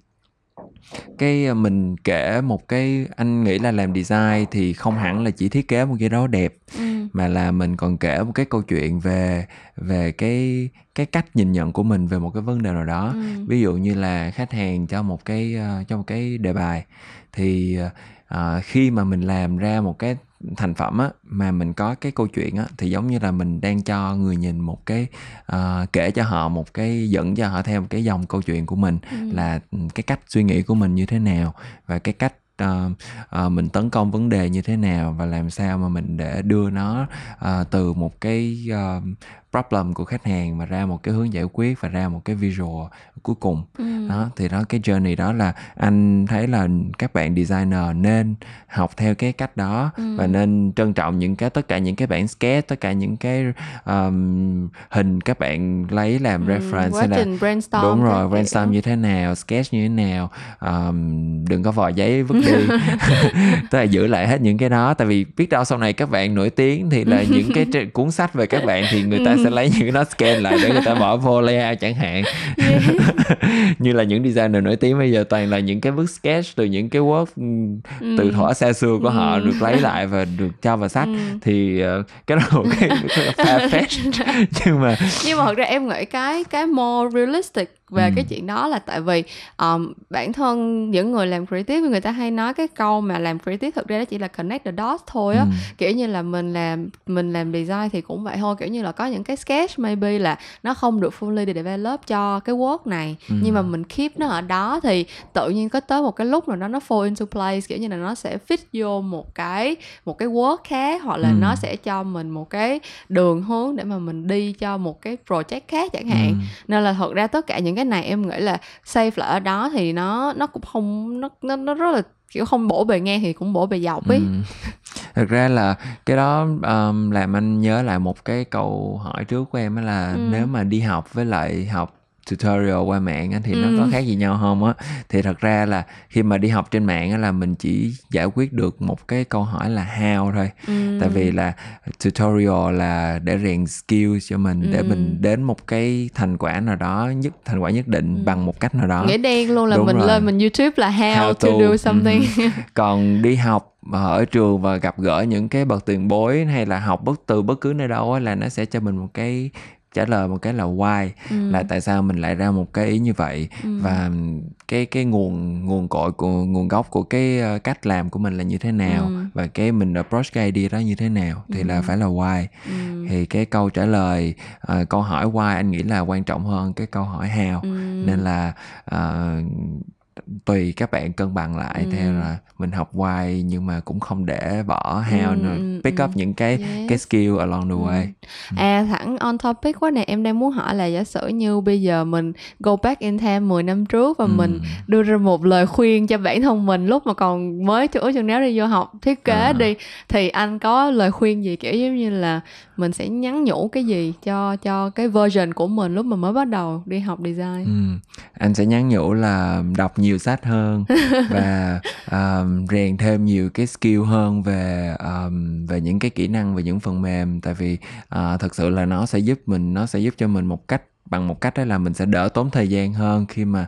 cái mình kể một cái anh nghĩ là làm design thì không hẳn là chỉ thiết kế một cái đó đẹp ừ. Mà là mình còn kể một cái câu chuyện về về cái cái cách nhìn nhận của mình về một cái vấn đề nào đó ừ. ví dụ như là khách hàng cho một cái uh, cho một cái đề bài thì uh, khi mà mình làm ra một cái thành phẩm á mà mình có cái câu chuyện á thì giống như là mình đang cho người nhìn một cái uh, kể cho họ một cái dẫn cho họ theo một cái dòng câu chuyện của mình ừ. là cái cách suy nghĩ của mình như thế nào và cái cách uh, uh, mình tấn công vấn đề như thế nào và làm sao mà mình để đưa nó uh, từ một cái uh, problem của khách hàng mà ra một cái hướng giải quyết và ra một cái visual cuối cùng ừ. đó thì đó cái journey đó là anh thấy là các bạn designer nên học theo cái cách đó ừ. và nên trân trọng những cái tất cả những cái bản sketch tất cả những cái um, hình các bạn lấy làm ừ. reference Quá là brainstorm đúng rồi brainstorm như thế nào sketch như thế nào um, đừng có vò giấy vứt đi tức là giữ lại hết những cái đó tại vì biết đâu sau này các bạn nổi tiếng thì là những cái cuốn sách về các bạn thì người ta ừ. Sẽ lấy những cái đó scan lại để người ta bỏ vô layout chẳng hạn yeah. như là những designer nổi tiếng bây giờ toàn là những cái bức sketch từ những cái work ừ. từ thuở xa xưa của ừ. họ được lấy lại và được cho vào sách ừ. thì uh, cái đó một cái, cái fetch nhưng mà nhưng mà thật ra em nghĩ cái cái more realistic về ừ. cái chuyện đó là tại vì um, bản thân những người làm creative người ta hay nói cái câu mà làm creative thực ra đó chỉ là connect the dots thôi á ừ. kiểu như là mình làm mình làm design thì cũng vậy thôi kiểu như là có những cái sketch maybe là nó không được fully develop cho cái work này ừ. nhưng mà mình keep nó ở đó thì tự nhiên có tới một cái lúc nào đó nó fall into place kiểu như là nó sẽ fit vô một cái một cái work khác hoặc là ừ. nó sẽ cho mình một cái đường hướng để mà mình đi cho một cái project khác chẳng hạn ừ. nên là thật ra tất cả những cái này em nghĩ là safe là ở đó thì nó nó cũng không nó nó, nó rất là kiểu không bổ bề ngang thì cũng bổ bề dọc ấy ừ. thực ra là cái đó um, làm anh nhớ lại một cái câu hỏi trước của em là ừ. nếu mà đi học với lại học tutorial qua mạng á, thì ừ. nó có khác gì nhau không á thì thật ra là khi mà đi học trên mạng á, là mình chỉ giải quyết được một cái câu hỏi là how thôi ừ. tại vì là tutorial là để rèn skill cho mình ừ. để mình đến một cái thành quả nào đó nhất thành quả nhất định ừ. bằng một cách nào đó nghĩa đen luôn là Đúng mình rồi. lên mình youtube là how, how to, to do something ừ. còn đi học ở trường và gặp gỡ những cái bậc tiền bối hay là học bất từ bất cứ nơi đâu là nó sẽ cho mình một cái trả lời một cái là why ừ. là tại sao mình lại ra một cái ý như vậy ừ. và cái cái nguồn nguồn cội của nguồn gốc của cái uh, cách làm của mình là như thế nào ừ. và cái mình approach cái idea đó như thế nào thì ừ. là phải là why ừ. thì cái câu trả lời uh, câu hỏi why anh nghĩ là quan trọng hơn cái câu hỏi how ừ. nên là uh, tùy các bạn cân bằng lại ừ. theo là mình học why nhưng mà cũng không để bỏ ừ, nữa ừ, pick ừ. up những cái yes. cái skill along the way ừ. à thẳng on topic quá này em đang muốn hỏi là giả sử như bây giờ mình go back in time 10 năm trước và ừ. mình đưa ra một lời khuyên cho bản thân mình lúc mà còn mới chỗ chừng nếu đi vô học thiết kế à. đi thì anh có lời khuyên gì kiểu giống như là mình sẽ nhắn nhủ cái gì cho cho cái version của mình lúc mà mới bắt đầu đi học design ừ. anh sẽ nhắn nhủ là đọc nhiều sách hơn và um, rèn thêm nhiều cái skill hơn về um, về những cái kỹ năng về những phần mềm tại vì uh, thật sự là nó sẽ giúp mình nó sẽ giúp cho mình một cách bằng một cách đó là mình sẽ đỡ tốn thời gian hơn khi mà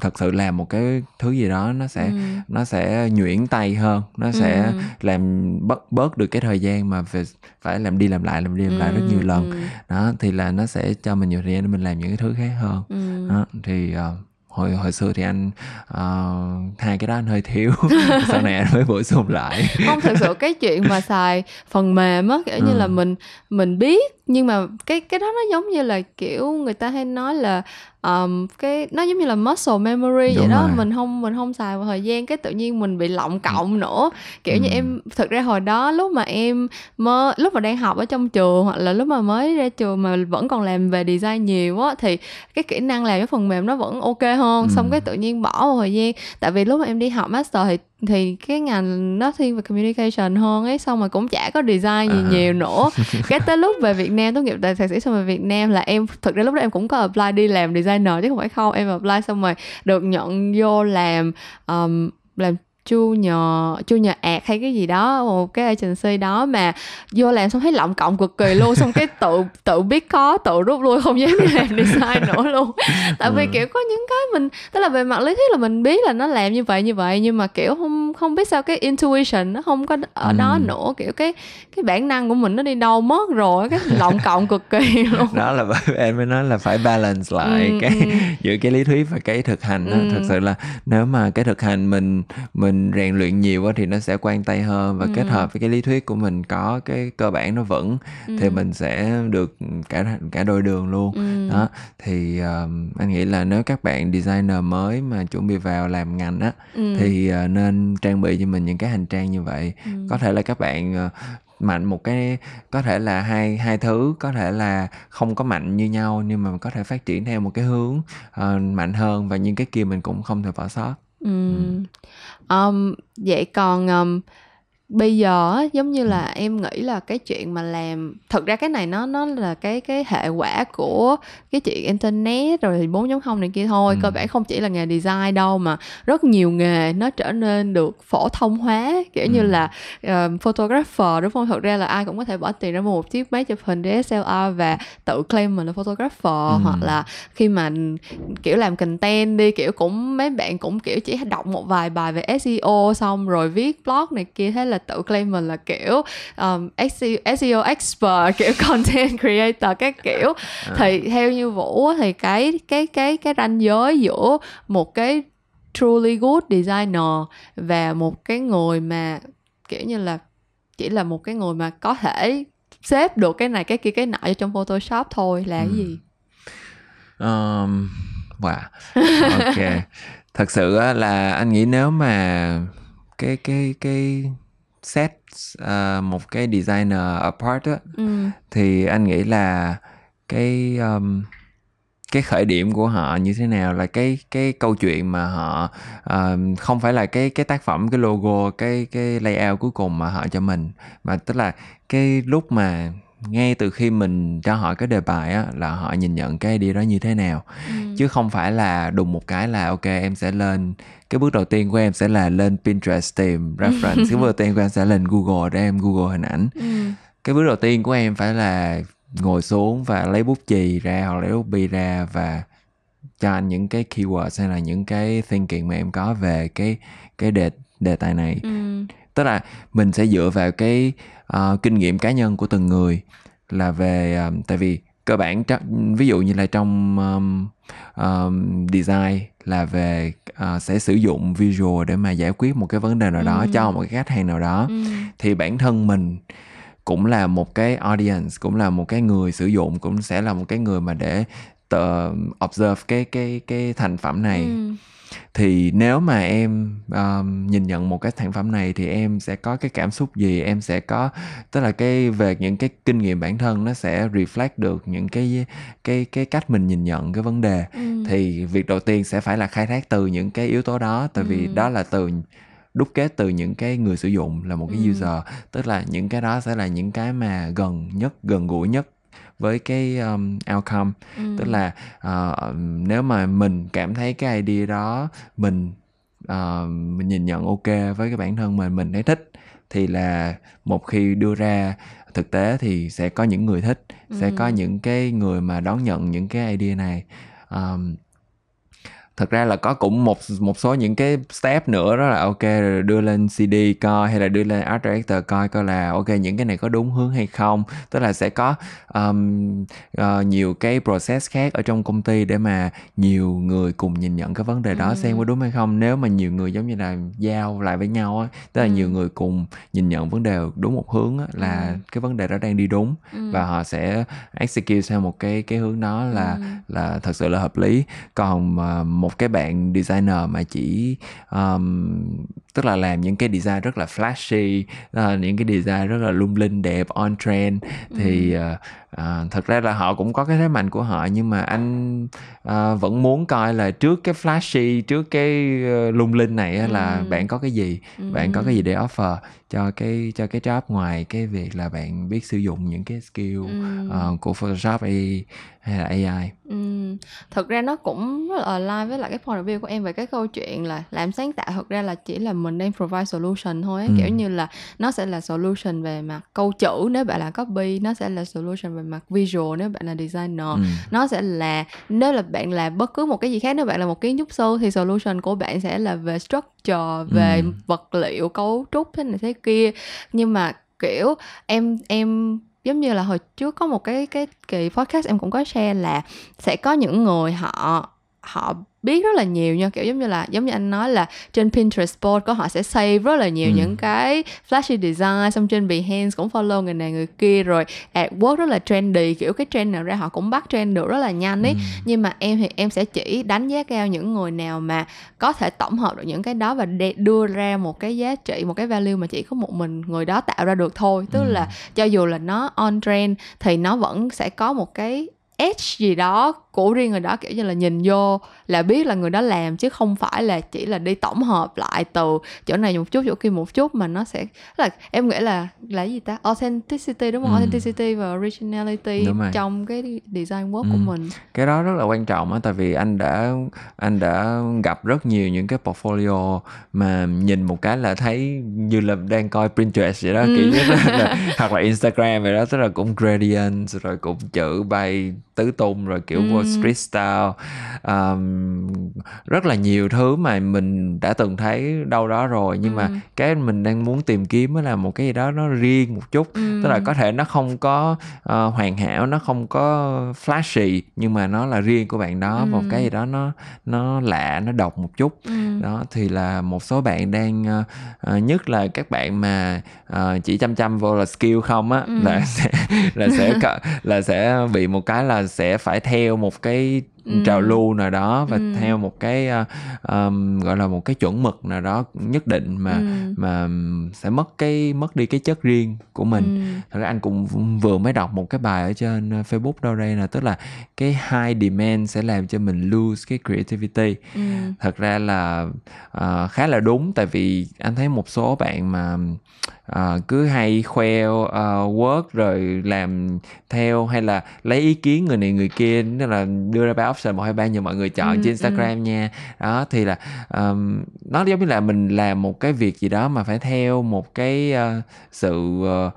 thật sự làm một cái thứ gì đó nó sẽ ừ. nó sẽ nhuyễn tay hơn nó sẽ ừ. làm bớt bớt được cái thời gian mà phải phải làm đi làm lại làm đi làm ừ. lại rất nhiều lần ừ. đó thì là nó sẽ cho mình nhiều thời gian để mình làm những cái thứ khác hơn ừ. đó thì uh, hồi hồi xưa thì anh uh, hai cái đó anh hơi thiếu sau này anh mới bổ sung lại không thực sự cái chuyện mà xài phần mềm á kiểu ừ. như là mình mình biết nhưng mà cái cái đó nó giống như là kiểu người ta hay nói là um, cái nó giống như là muscle memory Đúng vậy đó rồi. mình không mình không xài một thời gian cái tự nhiên mình bị lọng cộng nữa kiểu ừ. như em thực ra hồi đó lúc mà em mơ lúc mà đang học ở trong trường hoặc là lúc mà mới ra trường mà vẫn còn làm về design nhiều á thì cái kỹ năng làm cái phần mềm nó vẫn ok hơn ừ. xong cái tự nhiên bỏ một thời gian tại vì lúc mà em đi học master thì thì cái ngành nó thiên về communication hơn ấy xong rồi cũng chả có design gì à. nhiều nữa cái tới lúc về Việt Nam tốt nghiệp tại thạc sĩ xong về Việt Nam là em thực ra lúc đó em cũng có apply đi làm designer chứ không phải không em apply xong rồi được nhận vô làm um, làm chu nhờ chu nhờ ạt hay cái gì đó một cái agency đó mà vô làm xong thấy lộng cộng cực kỳ luôn xong cái tự tự biết có tự rút lui không dám làm design nữa luôn tại vì ừ. kiểu có những cái mình tức là về mặt lý thuyết là mình biết là nó làm như vậy như vậy nhưng mà kiểu không không biết sao cái intuition nó không có ở ừ. đó nữa kiểu cái cái bản năng của mình nó đi đâu mất rồi cái lộng cộng cực kỳ luôn đó là em mới nói là phải balance lại ừ, cái ừ. giữa cái lý thuyết và cái thực hành đó. Ừ. thực sự là nếu mà cái thực hành mình mình mình rèn luyện nhiều thì nó sẽ quan tay hơn và ừ. kết hợp với cái lý thuyết của mình có cái cơ bản nó vững ừ. thì mình sẽ được cả cả đôi đường luôn ừ. đó thì um, anh nghĩ là nếu các bạn designer mới mà chuẩn bị vào làm ngành á ừ. thì uh, nên trang bị cho mình những cái hành trang như vậy ừ. có thể là các bạn uh, mạnh một cái có thể là hai hai thứ có thể là không có mạnh như nhau nhưng mà có thể phát triển theo một cái hướng uh, mạnh hơn và những cái kia mình cũng không thể bỏ sót ừ. Um, vậy còn um, bây giờ giống như là em nghĩ là cái chuyện mà làm thật ra cái này nó nó là cái cái hệ quả của cái chuyện internet rồi thì 4.0 này kia thôi ừ. cơ bản không chỉ là nghề design đâu mà rất nhiều nghề nó trở nên được phổ thông hóa kiểu ừ. như là uh, photographer đúng không thật ra là ai cũng có thể bỏ tiền ra mua một chiếc máy chụp hình DSLR và tự claim mình là photographer ừ. hoặc là khi mà kiểu làm content đi kiểu cũng mấy bạn cũng kiểu chỉ đọc một vài bài về SEO xong rồi viết blog này kia thế là tự claim mình là kiểu um, SEO, SEO expert kiểu content creator các kiểu à. thì theo như vũ thì cái cái cái cái ranh giới giữa một cái truly good designer và một cái người mà kiểu như là chỉ là một cái người mà có thể xếp được cái này cái kia cái nọ trong Photoshop thôi là ừ. cái gì? Um, wow. Ok. Thật sự là anh nghĩ nếu mà cái cái cái set uh, một cái designer apart á ừ. thì anh nghĩ là cái um, cái khởi điểm của họ như thế nào là cái cái câu chuyện mà họ uh, không phải là cái cái tác phẩm cái logo cái cái layout cuối cùng mà họ cho mình mà tức là cái lúc mà ngay từ khi mình cho họ cái đề bài á là họ nhìn nhận cái idea đó như thế nào ừ. chứ không phải là đùng một cái là ok em sẽ lên cái bước đầu tiên của em sẽ là lên Pinterest tìm reference cái bước đầu tiên của em sẽ lên Google để em Google hình ảnh ừ. cái bước đầu tiên của em phải là ngồi xuống và lấy bút chì ra hoặc lấy bút bi ra và cho anh những cái keywords hay là những cái thinking mà em có về cái cái đề đề tài này ừ. tức là mình sẽ dựa vào cái uh, kinh nghiệm cá nhân của từng người là về uh, tại vì cơ bản ví dụ như là trong um, um, design là về uh, sẽ sử dụng visual để mà giải quyết một cái vấn đề nào đó ừ. cho một cái khách hàng nào đó ừ. thì bản thân mình cũng là một cái audience cũng là một cái người sử dụng cũng sẽ là một cái người mà để tự observe cái cái cái thành phẩm này ừ thì nếu mà em um, nhìn nhận một cái sản phẩm này thì em sẽ có cái cảm xúc gì em sẽ có tức là cái về những cái kinh nghiệm bản thân nó sẽ reflect được những cái cái cái cách mình nhìn nhận cái vấn đề ừ. thì việc đầu tiên sẽ phải là khai thác từ những cái yếu tố đó tại vì ừ. đó là từ đúc kết từ những cái người sử dụng là một cái ừ. user tức là những cái đó sẽ là những cái mà gần nhất gần gũi nhất với cái um, outcome ừ. tức là uh, nếu mà mình cảm thấy cái idea đó mình uh, mình nhìn nhận ok với cái bản thân mình mình thấy thích thì là một khi đưa ra thực tế thì sẽ có những người thích ừ. sẽ có những cái người mà đón nhận những cái idea này um, thật ra là có cũng một một số những cái step nữa đó là ok đưa lên CD coi hay là đưa lên art director coi coi là ok những cái này có đúng hướng hay không tức là sẽ có um, uh, nhiều cái process khác ở trong công ty để mà nhiều người cùng nhìn nhận cái vấn đề đó ừ. xem có đúng hay không nếu mà nhiều người giống như là giao lại với nhau á tức là ừ. nhiều người cùng nhìn nhận vấn đề đúng một hướng á, là ừ. cái vấn đề đó đang đi đúng ừ. và họ sẽ execute theo một cái cái hướng đó là ừ. là thật sự là hợp lý còn uh, một cái bạn designer mà chỉ um, tức là làm những cái design rất là flashy uh, những cái design rất là lung linh đẹp on trend thì uh, uh, thật ra là họ cũng có cái thế mạnh của họ nhưng mà anh uh, vẫn muốn coi là trước cái flashy trước cái uh, lung linh này ừ. là bạn có cái gì ừ. bạn có cái gì để offer cho cái cho cái job ngoài cái việc là bạn biết sử dụng những cái skill ừ. uh, của Photoshop AI hay là AI. Ừ. Thực ra nó cũng rất là align với lại cái point of view của em về cái câu chuyện là làm sáng tạo thực ra là chỉ là mình đang provide solution thôi ấy. Ừ. kiểu như là nó sẽ là solution về mặt câu chữ nếu bạn là copy nó sẽ là solution về mặt visual nếu bạn là designer ừ. nó sẽ là nếu là bạn làm bất cứ một cái gì khác nếu bạn là một kiến trúc sư thì solution của bạn sẽ là về structure về ừ. vật liệu cấu trúc thế này thế kia nhưng mà kiểu em em giống như là hồi trước có một cái cái kỳ podcast em cũng có share là sẽ có những người họ họ biết rất là nhiều nha kiểu giống như là giống như anh nói là trên Pinterest board của họ sẽ save rất là nhiều ừ. những cái flashy design xong trên Behance cũng follow người này người kia rồi AdWords rất là trendy kiểu cái trend nào ra họ cũng bắt trend được rất là nhanh ấy ừ. nhưng mà em thì em sẽ chỉ đánh giá cao những người nào mà có thể tổng hợp được những cái đó và đưa ra một cái giá trị một cái value mà chỉ có một mình người đó tạo ra được thôi tức ừ. là cho dù là nó on trend thì nó vẫn sẽ có một cái edge gì đó của riêng người đó kiểu như là nhìn vô là biết là người đó làm chứ không phải là chỉ là đi tổng hợp lại từ chỗ này một chút chỗ kia một chút mà nó sẽ là em nghĩ là là gì ta authenticity đúng không ừ. authenticity và originality trong cái design work ừ. của mình cái đó rất là quan trọng á tại vì anh đã anh đã gặp rất nhiều những cái portfolio mà nhìn một cái là thấy như là đang coi Pinterest vậy đó ừ. kiểu như là, hoặc là Instagram vậy đó tức là cũng gradient rồi cũng chữ bay tứ tung rồi kiểu ừ. street style um, rất là nhiều thứ mà mình đã từng thấy đâu đó rồi nhưng ừ. mà cái mình đang muốn tìm kiếm là một cái gì đó nó riêng một chút ừ. tức là có thể nó không có uh, hoàn hảo nó không có flashy nhưng mà nó là riêng của bạn đó ừ. một cái gì đó nó nó lạ nó độc một chút ừ. đó thì là một số bạn đang uh, nhất là các bạn mà uh, chỉ chăm chăm vô là skill không á ừ. là sẽ là sẽ là sẽ bị một cái là sẽ phải theo một cái ừ. trào lưu nào đó và ừ. theo một cái um, gọi là một cái chuẩn mực nào đó nhất định mà ừ. mà sẽ mất cái mất đi cái chất riêng của mình ừ. thật ra anh cũng vừa mới đọc một cái bài ở trên ờ, Facebook đâu đây là tức là cái high demand sẽ làm cho mình lose cái creativity ừ. thật ra là uh, khá là đúng tại vì anh thấy một số bạn mà uh, cứ hay khoe uh, work rồi làm theo hay là lấy ý kiến người này người kia tức là đưa ra ba option một hai ba nhờ mọi người chọn ừ, trên Instagram ừ. nha đó thì là um, nó giống như là mình làm một cái việc gì đó mà phải theo một cái uh, sự uh,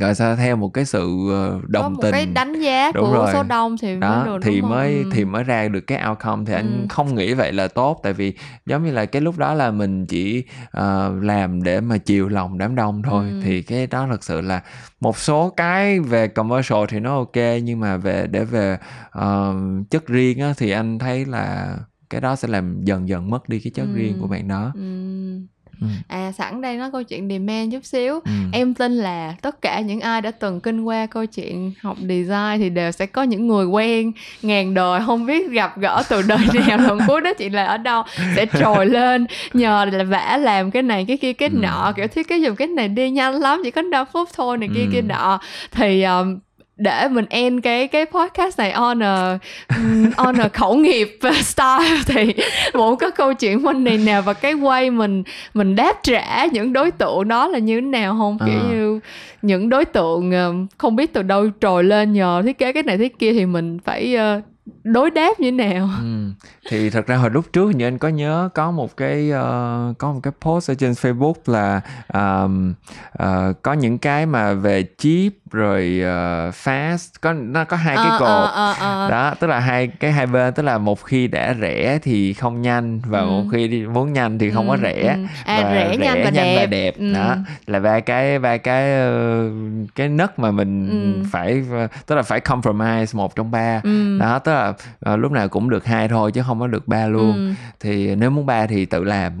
gọi sao theo một cái sự ờ, đồng có một tình cái đánh giá đúng của rồi. số đông thì đó được, thì mới ừ. thì mới ra được cái outcome thì anh ừ. không nghĩ vậy là tốt tại vì giống như là cái lúc đó là mình chỉ uh, làm để mà chiều lòng đám đông thôi ừ. thì cái đó thật sự là một số cái về commercial thì nó ok nhưng mà về để về uh, chất riêng á thì anh thấy là cái đó sẽ làm dần dần mất đi cái chất ừ. riêng của bạn đó ừ Ừ. à sẵn đây nói câu chuyện demand chút xíu ừ. em tin là tất cả những ai đã từng kinh qua câu chuyện học design thì đều sẽ có những người quen ngàn đời không biết gặp gỡ từ đời nào lần cuối đó chị là ở đâu sẽ trồi lên nhờ là vẽ làm cái này cái kia cái ừ. nọ kiểu thiết kế dùng cái này đi nhanh lắm chỉ có 5 phút thôi này kia ừ. kia nọ thì um, để mình end cái cái podcast này on a on a khẩu nghiệp style thì một cái câu chuyện money nào và cái way mình mình đáp trả những đối tượng đó là như thế nào không kiểu à. như những đối tượng không biết từ đâu trồi lên nhờ thiết kế cái này thiết kia thì mình phải uh, đối đáp như thế nào ừ. thì thật ra hồi lúc trước như anh có nhớ có một cái uh, có một cái post ở trên Facebook là um, uh, có những cái mà về cheap rồi uh, fast có nó có hai cái uh, cột uh, uh, uh. đó tức là hai cái hai bên tức là một khi đã rẻ thì không nhanh và ừ. một khi đi muốn nhanh thì không ừ, có rẻ ừ. à, và rẻ, rẻ nhanh và nhanh đẹp, và đẹp. Ừ. đó là ba cái ba cái uh, cái nấc mà mình ừ. phải tức là phải compromise một trong ba ừ. đó tức là uh, lúc nào cũng được hai thôi chứ không có được ba luôn ừ. thì nếu muốn ba thì tự làm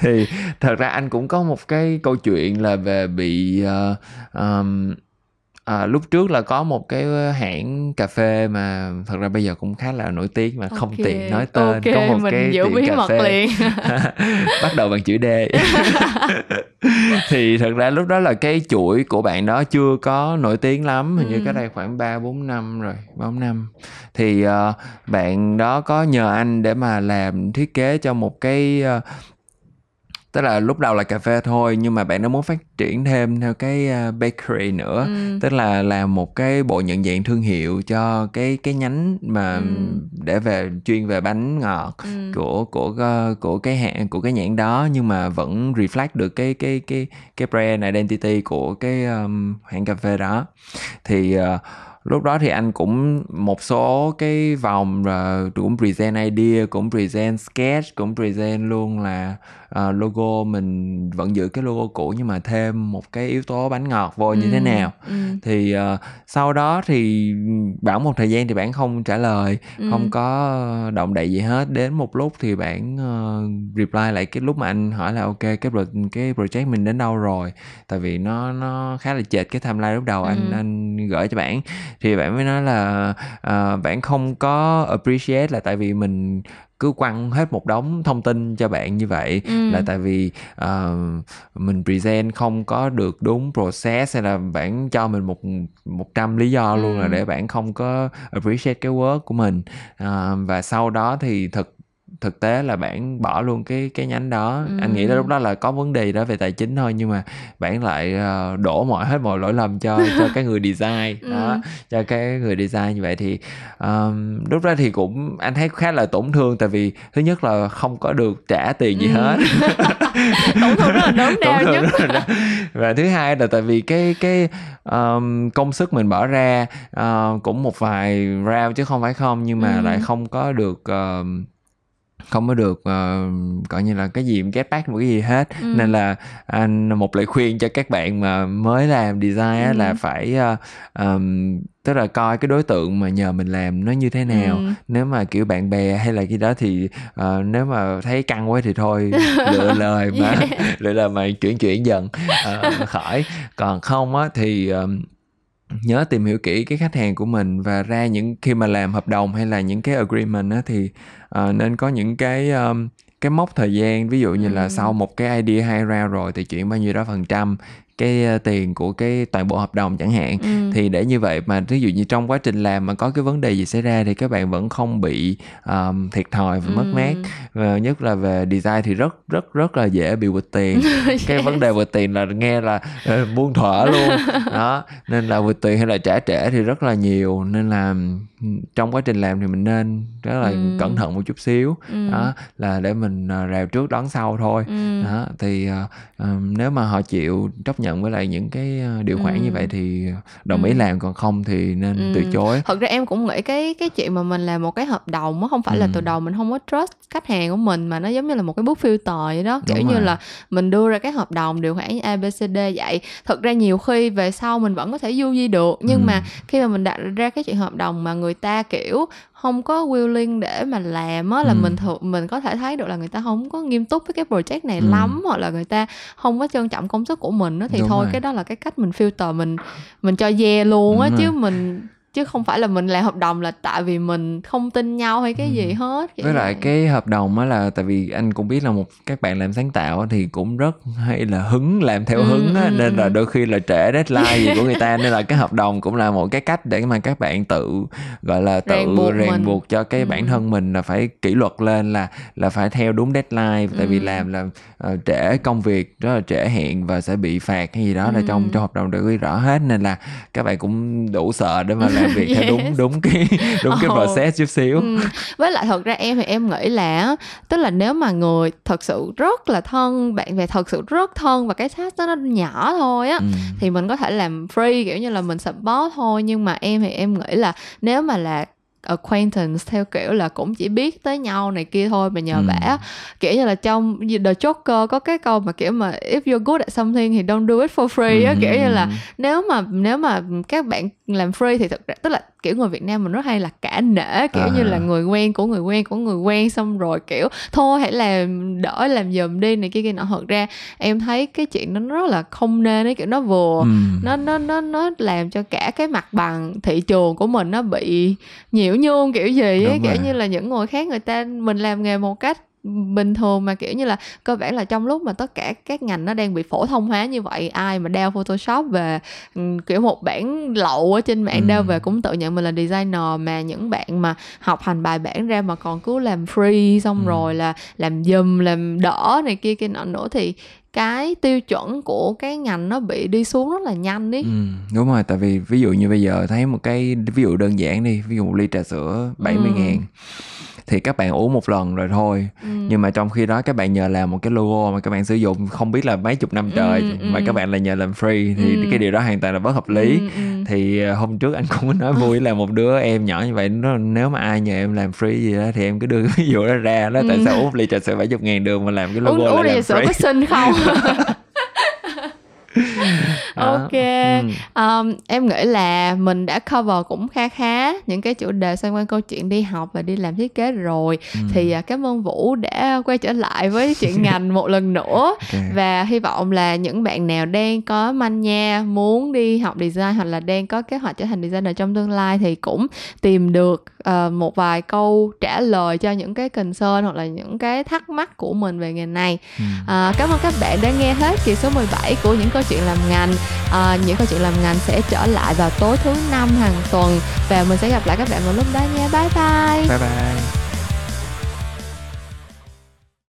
thì thật ra anh cũng có một cái câu chuyện là về bị uh, um, à, lúc trước là có một cái hãng cà phê mà thật ra bây giờ cũng khá là nổi tiếng mà okay. không tiện nói tên okay, có một mình cái giữ bí mật phê liền bắt đầu bằng chữ D thì thật ra lúc đó là cái chuỗi của bạn đó chưa có nổi tiếng lắm hình ừ. như cái đây khoảng ba bốn năm rồi bốn năm thì uh, bạn đó có nhờ anh để mà làm thiết kế cho một cái uh, tức là lúc đầu là cà phê thôi nhưng mà bạn nó muốn phát triển thêm theo cái uh, bakery nữa ừ. tức là làm một cái bộ nhận dạng thương hiệu cho cái cái nhánh mà ừ. để về chuyên về bánh ngọt ừ. của của uh, của cái hãng của cái nhãn đó nhưng mà vẫn reflect được cái cái cái cái brand identity của cái um, hãng cà phê đó thì uh, lúc đó thì anh cũng một số cái vòng rồi cũng present idea cũng present sketch cũng present luôn là uh, logo mình vẫn giữ cái logo cũ nhưng mà thêm một cái yếu tố bánh ngọt vô ừ. như thế ừ, nào ừ. thì uh, sau đó thì bảo một thời gian thì bạn không trả lời ừ. không có động đậy gì hết đến một lúc thì bạn uh, reply lại cái lúc mà anh hỏi là ok cái cái project mình đến đâu rồi tại vì nó nó khá là chệch cái timeline lúc đầu ừ. anh anh gửi cho bạn thì bạn mới nói là uh, bạn không có appreciate là tại vì mình cứ quăng hết một đống thông tin cho bạn như vậy ừ. là tại vì uh, mình present không có được đúng process hay là bạn cho mình một một trăm lý do luôn ừ. là để bạn không có appreciate cái work của mình uh, và sau đó thì thực thực tế là bạn bỏ luôn cái cái nhánh đó ừ. anh nghĩ là lúc đó là có vấn đề đó về tài chính thôi nhưng mà bạn lại uh, đổ mọi hết mọi lỗi lầm cho cho cái người design ừ. đó cho cái người design như vậy thì um, lúc đó thì cũng anh thấy khá là tổn thương tại vì thứ nhất là không có được trả tiền gì ừ. hết tổn thương rất là đớn đau nhất và thứ hai là tại vì cái cái um, công sức mình bỏ ra uh, cũng một vài round chứ không phải không nhưng mà ừ. lại không có được uh, không có được uh, gọi như là cái gì get back một cái gì hết ừ. nên là anh một lời khuyên cho các bạn mà mới làm design ừ. là phải uh, um, tức là coi cái đối tượng mà nhờ mình làm nó như thế nào ừ. nếu mà kiểu bạn bè hay là cái đó thì uh, nếu mà thấy căng quá thì thôi lựa lời mà yeah. lựa lời mà chuyển chuyển dần uh, khỏi còn không á thì uh, nhớ tìm hiểu kỹ cái khách hàng của mình và ra những khi mà làm hợp đồng hay là những cái agreement á thì uh, nên có những cái um, cái mốc thời gian. Ví dụ như là sau một cái idea hai round rồi thì chuyển bao nhiêu đó phần trăm cái ờ, tiền của cái toàn bộ hợp đồng chẳng hạn ừ. thì để như vậy mà ví dụ như trong quá trình làm mà có cái vấn đề gì xảy ra thì các bạn vẫn không bị um, thiệt thòi và ừ. mất mát và nhất là về design thì rất rất rất là dễ bị vượt tiền yes. cái vấn đề vượt tiền là nghe là uh, buông thỏa luôn đó nên là vượt tiền hay là trả trễ thì rất là nhiều nên là trong quá trình làm thì mình nên rất là ừ. cẩn thận một chút xíu ừ. đó là để mình uh, rào trước đón sau thôi ừ. đó thì uh, nếu mà họ chịu chấp nhận nhận với lại những cái ờ, điều khoản ừ. như vậy thì đồng ý ừ. làm còn không thì nên ừ. từ chối thật ra em cũng nghĩ cái cái chuyện mà mình làm một cái hợp đồng nó không phải ừ. là từ đầu mình không có trust khách hàng của mình mà nó giống như là một cái bước filter vậy đó kiểu Đúng như rồi. là mình đưa ra cái hợp đồng điều khoản abcd vậy thật ra nhiều khi về sau mình vẫn có thể du di được nhưng ừ. mà khi mà mình đặt ra cái chuyện hợp đồng mà người ta kiểu không có willing để mà làm á là ừ. mình thường mình có thể thấy được là người ta không có nghiêm túc với cái project này ừ. lắm hoặc là người ta không có trân trọng công sức của mình á thì Đúng thôi rồi. cái đó là cái cách mình filter mình mình cho yeah luôn á chứ mình chứ không phải là mình làm hợp đồng là tại vì mình không tin nhau hay cái ừ. gì hết với lại cái hợp đồng á là tại vì anh cũng biết là một các bạn làm sáng tạo thì cũng rất hay là hứng làm theo ừ, hứng á ừ, nên là ừ. đôi khi là trễ deadline gì của người ta nên là cái hợp đồng cũng là một cái cách để mà các bạn tự gọi là tự rèn buộc, rèn buộc cho cái ừ. bản thân mình là phải kỷ luật lên là là phải theo đúng deadline tại ừ. vì làm là uh, trễ công việc rất là trễ hẹn và sẽ bị phạt hay gì đó ừ. là trong trong hợp đồng được ghi rõ hết nên là các bạn cũng đủ sợ để mà làm việc yes. theo đúng đúng cái đúng cái process chút xíu ừ. với lại thật ra em thì em nghĩ là tức là nếu mà người thật sự rất là thân bạn bè thật sự rất thân và cái task đó nó nhỏ thôi á ừ. thì mình có thể làm free kiểu như là mình support thôi nhưng mà em thì em nghĩ là nếu mà là acquaintance theo kiểu là cũng chỉ biết tới nhau này kia thôi mà nhờ ừ. vả kiểu như là trong The Joker có cái câu mà kiểu mà if you're good at something thì don't do it for free á ừ. kiểu như là nếu mà nếu mà các bạn làm free thì thực ra tức là kiểu người Việt Nam mình rất hay là cả nể kiểu à. như là người quen của người quen của người quen xong rồi kiểu thôi hãy làm đỡ làm giùm đi này kia kia nọ thật ra em thấy cái chuyện nó rất là không nên ấy kiểu nó vừa ừ. nó nó nó nó làm cho cả cái mặt bằng thị trường của mình nó bị nhiễu nhương kiểu gì ấy kiểu như là những người khác người ta mình làm nghề một cách bình thường mà kiểu như là cơ bản là trong lúc mà tất cả các ngành nó đang bị phổ thông hóa như vậy ai mà đeo photoshop về ừ, kiểu một bản lậu ở trên mạng ừ. đeo về cũng tự nhận mình là designer mà những bạn mà học hành bài bản ra mà còn cứ làm free xong ừ. rồi là làm dùm làm đỡ này kia kia nọ nữa thì cái tiêu chuẩn của cái ngành nó bị đi xuống rất là nhanh đi ừ, đúng rồi tại vì ví dụ như bây giờ thấy một cái ví dụ đơn giản đi ví dụ một ly trà sữa 70 ừ. ngàn thì các bạn uống một lần rồi thôi ừ. nhưng mà trong khi đó các bạn nhờ làm một cái logo mà các bạn sử dụng không biết là mấy chục năm trời ừ, mà ừ. các bạn lại nhờ làm free thì ừ. cái điều đó hoàn toàn là bất hợp lý ừ, ừ. thì ờ, hôm trước anh cũng nói vui là một đứa em nhỏ như vậy nó nếu mà ai nhờ em làm free gì đó thì em cứ đưa cái ví dụ đó ra đó tại ừ. sao uống ly trà sữa 70 ngàn đường mà làm cái logo uống, uống ly trà sữa có xin không ok um, em nghĩ là mình đã cover cũng khá khá những cái chủ đề xoay quanh câu chuyện đi học và đi làm thiết kế rồi ừ. thì uh, cảm ơn vũ đã quay trở lại với chuyện ngành một lần nữa okay. và hy vọng là những bạn nào đang có manh nha muốn đi học design hoặc là đang có kế hoạch trở thành designer trong tương lai thì cũng tìm được uh, một vài câu trả lời cho những cái concern hoặc là những cái thắc mắc của mình về nghề này. Ừ. uh, cảm ơn các bạn đã nghe hết kỳ số 17 của những câu chuyện làm ngành. Uh, những câu chuyện làm ngành sẽ trở lại vào tối thứ năm hàng tuần và mình sẽ gặp lại các bạn vào lúc đó nha. Bye bye. Bye bye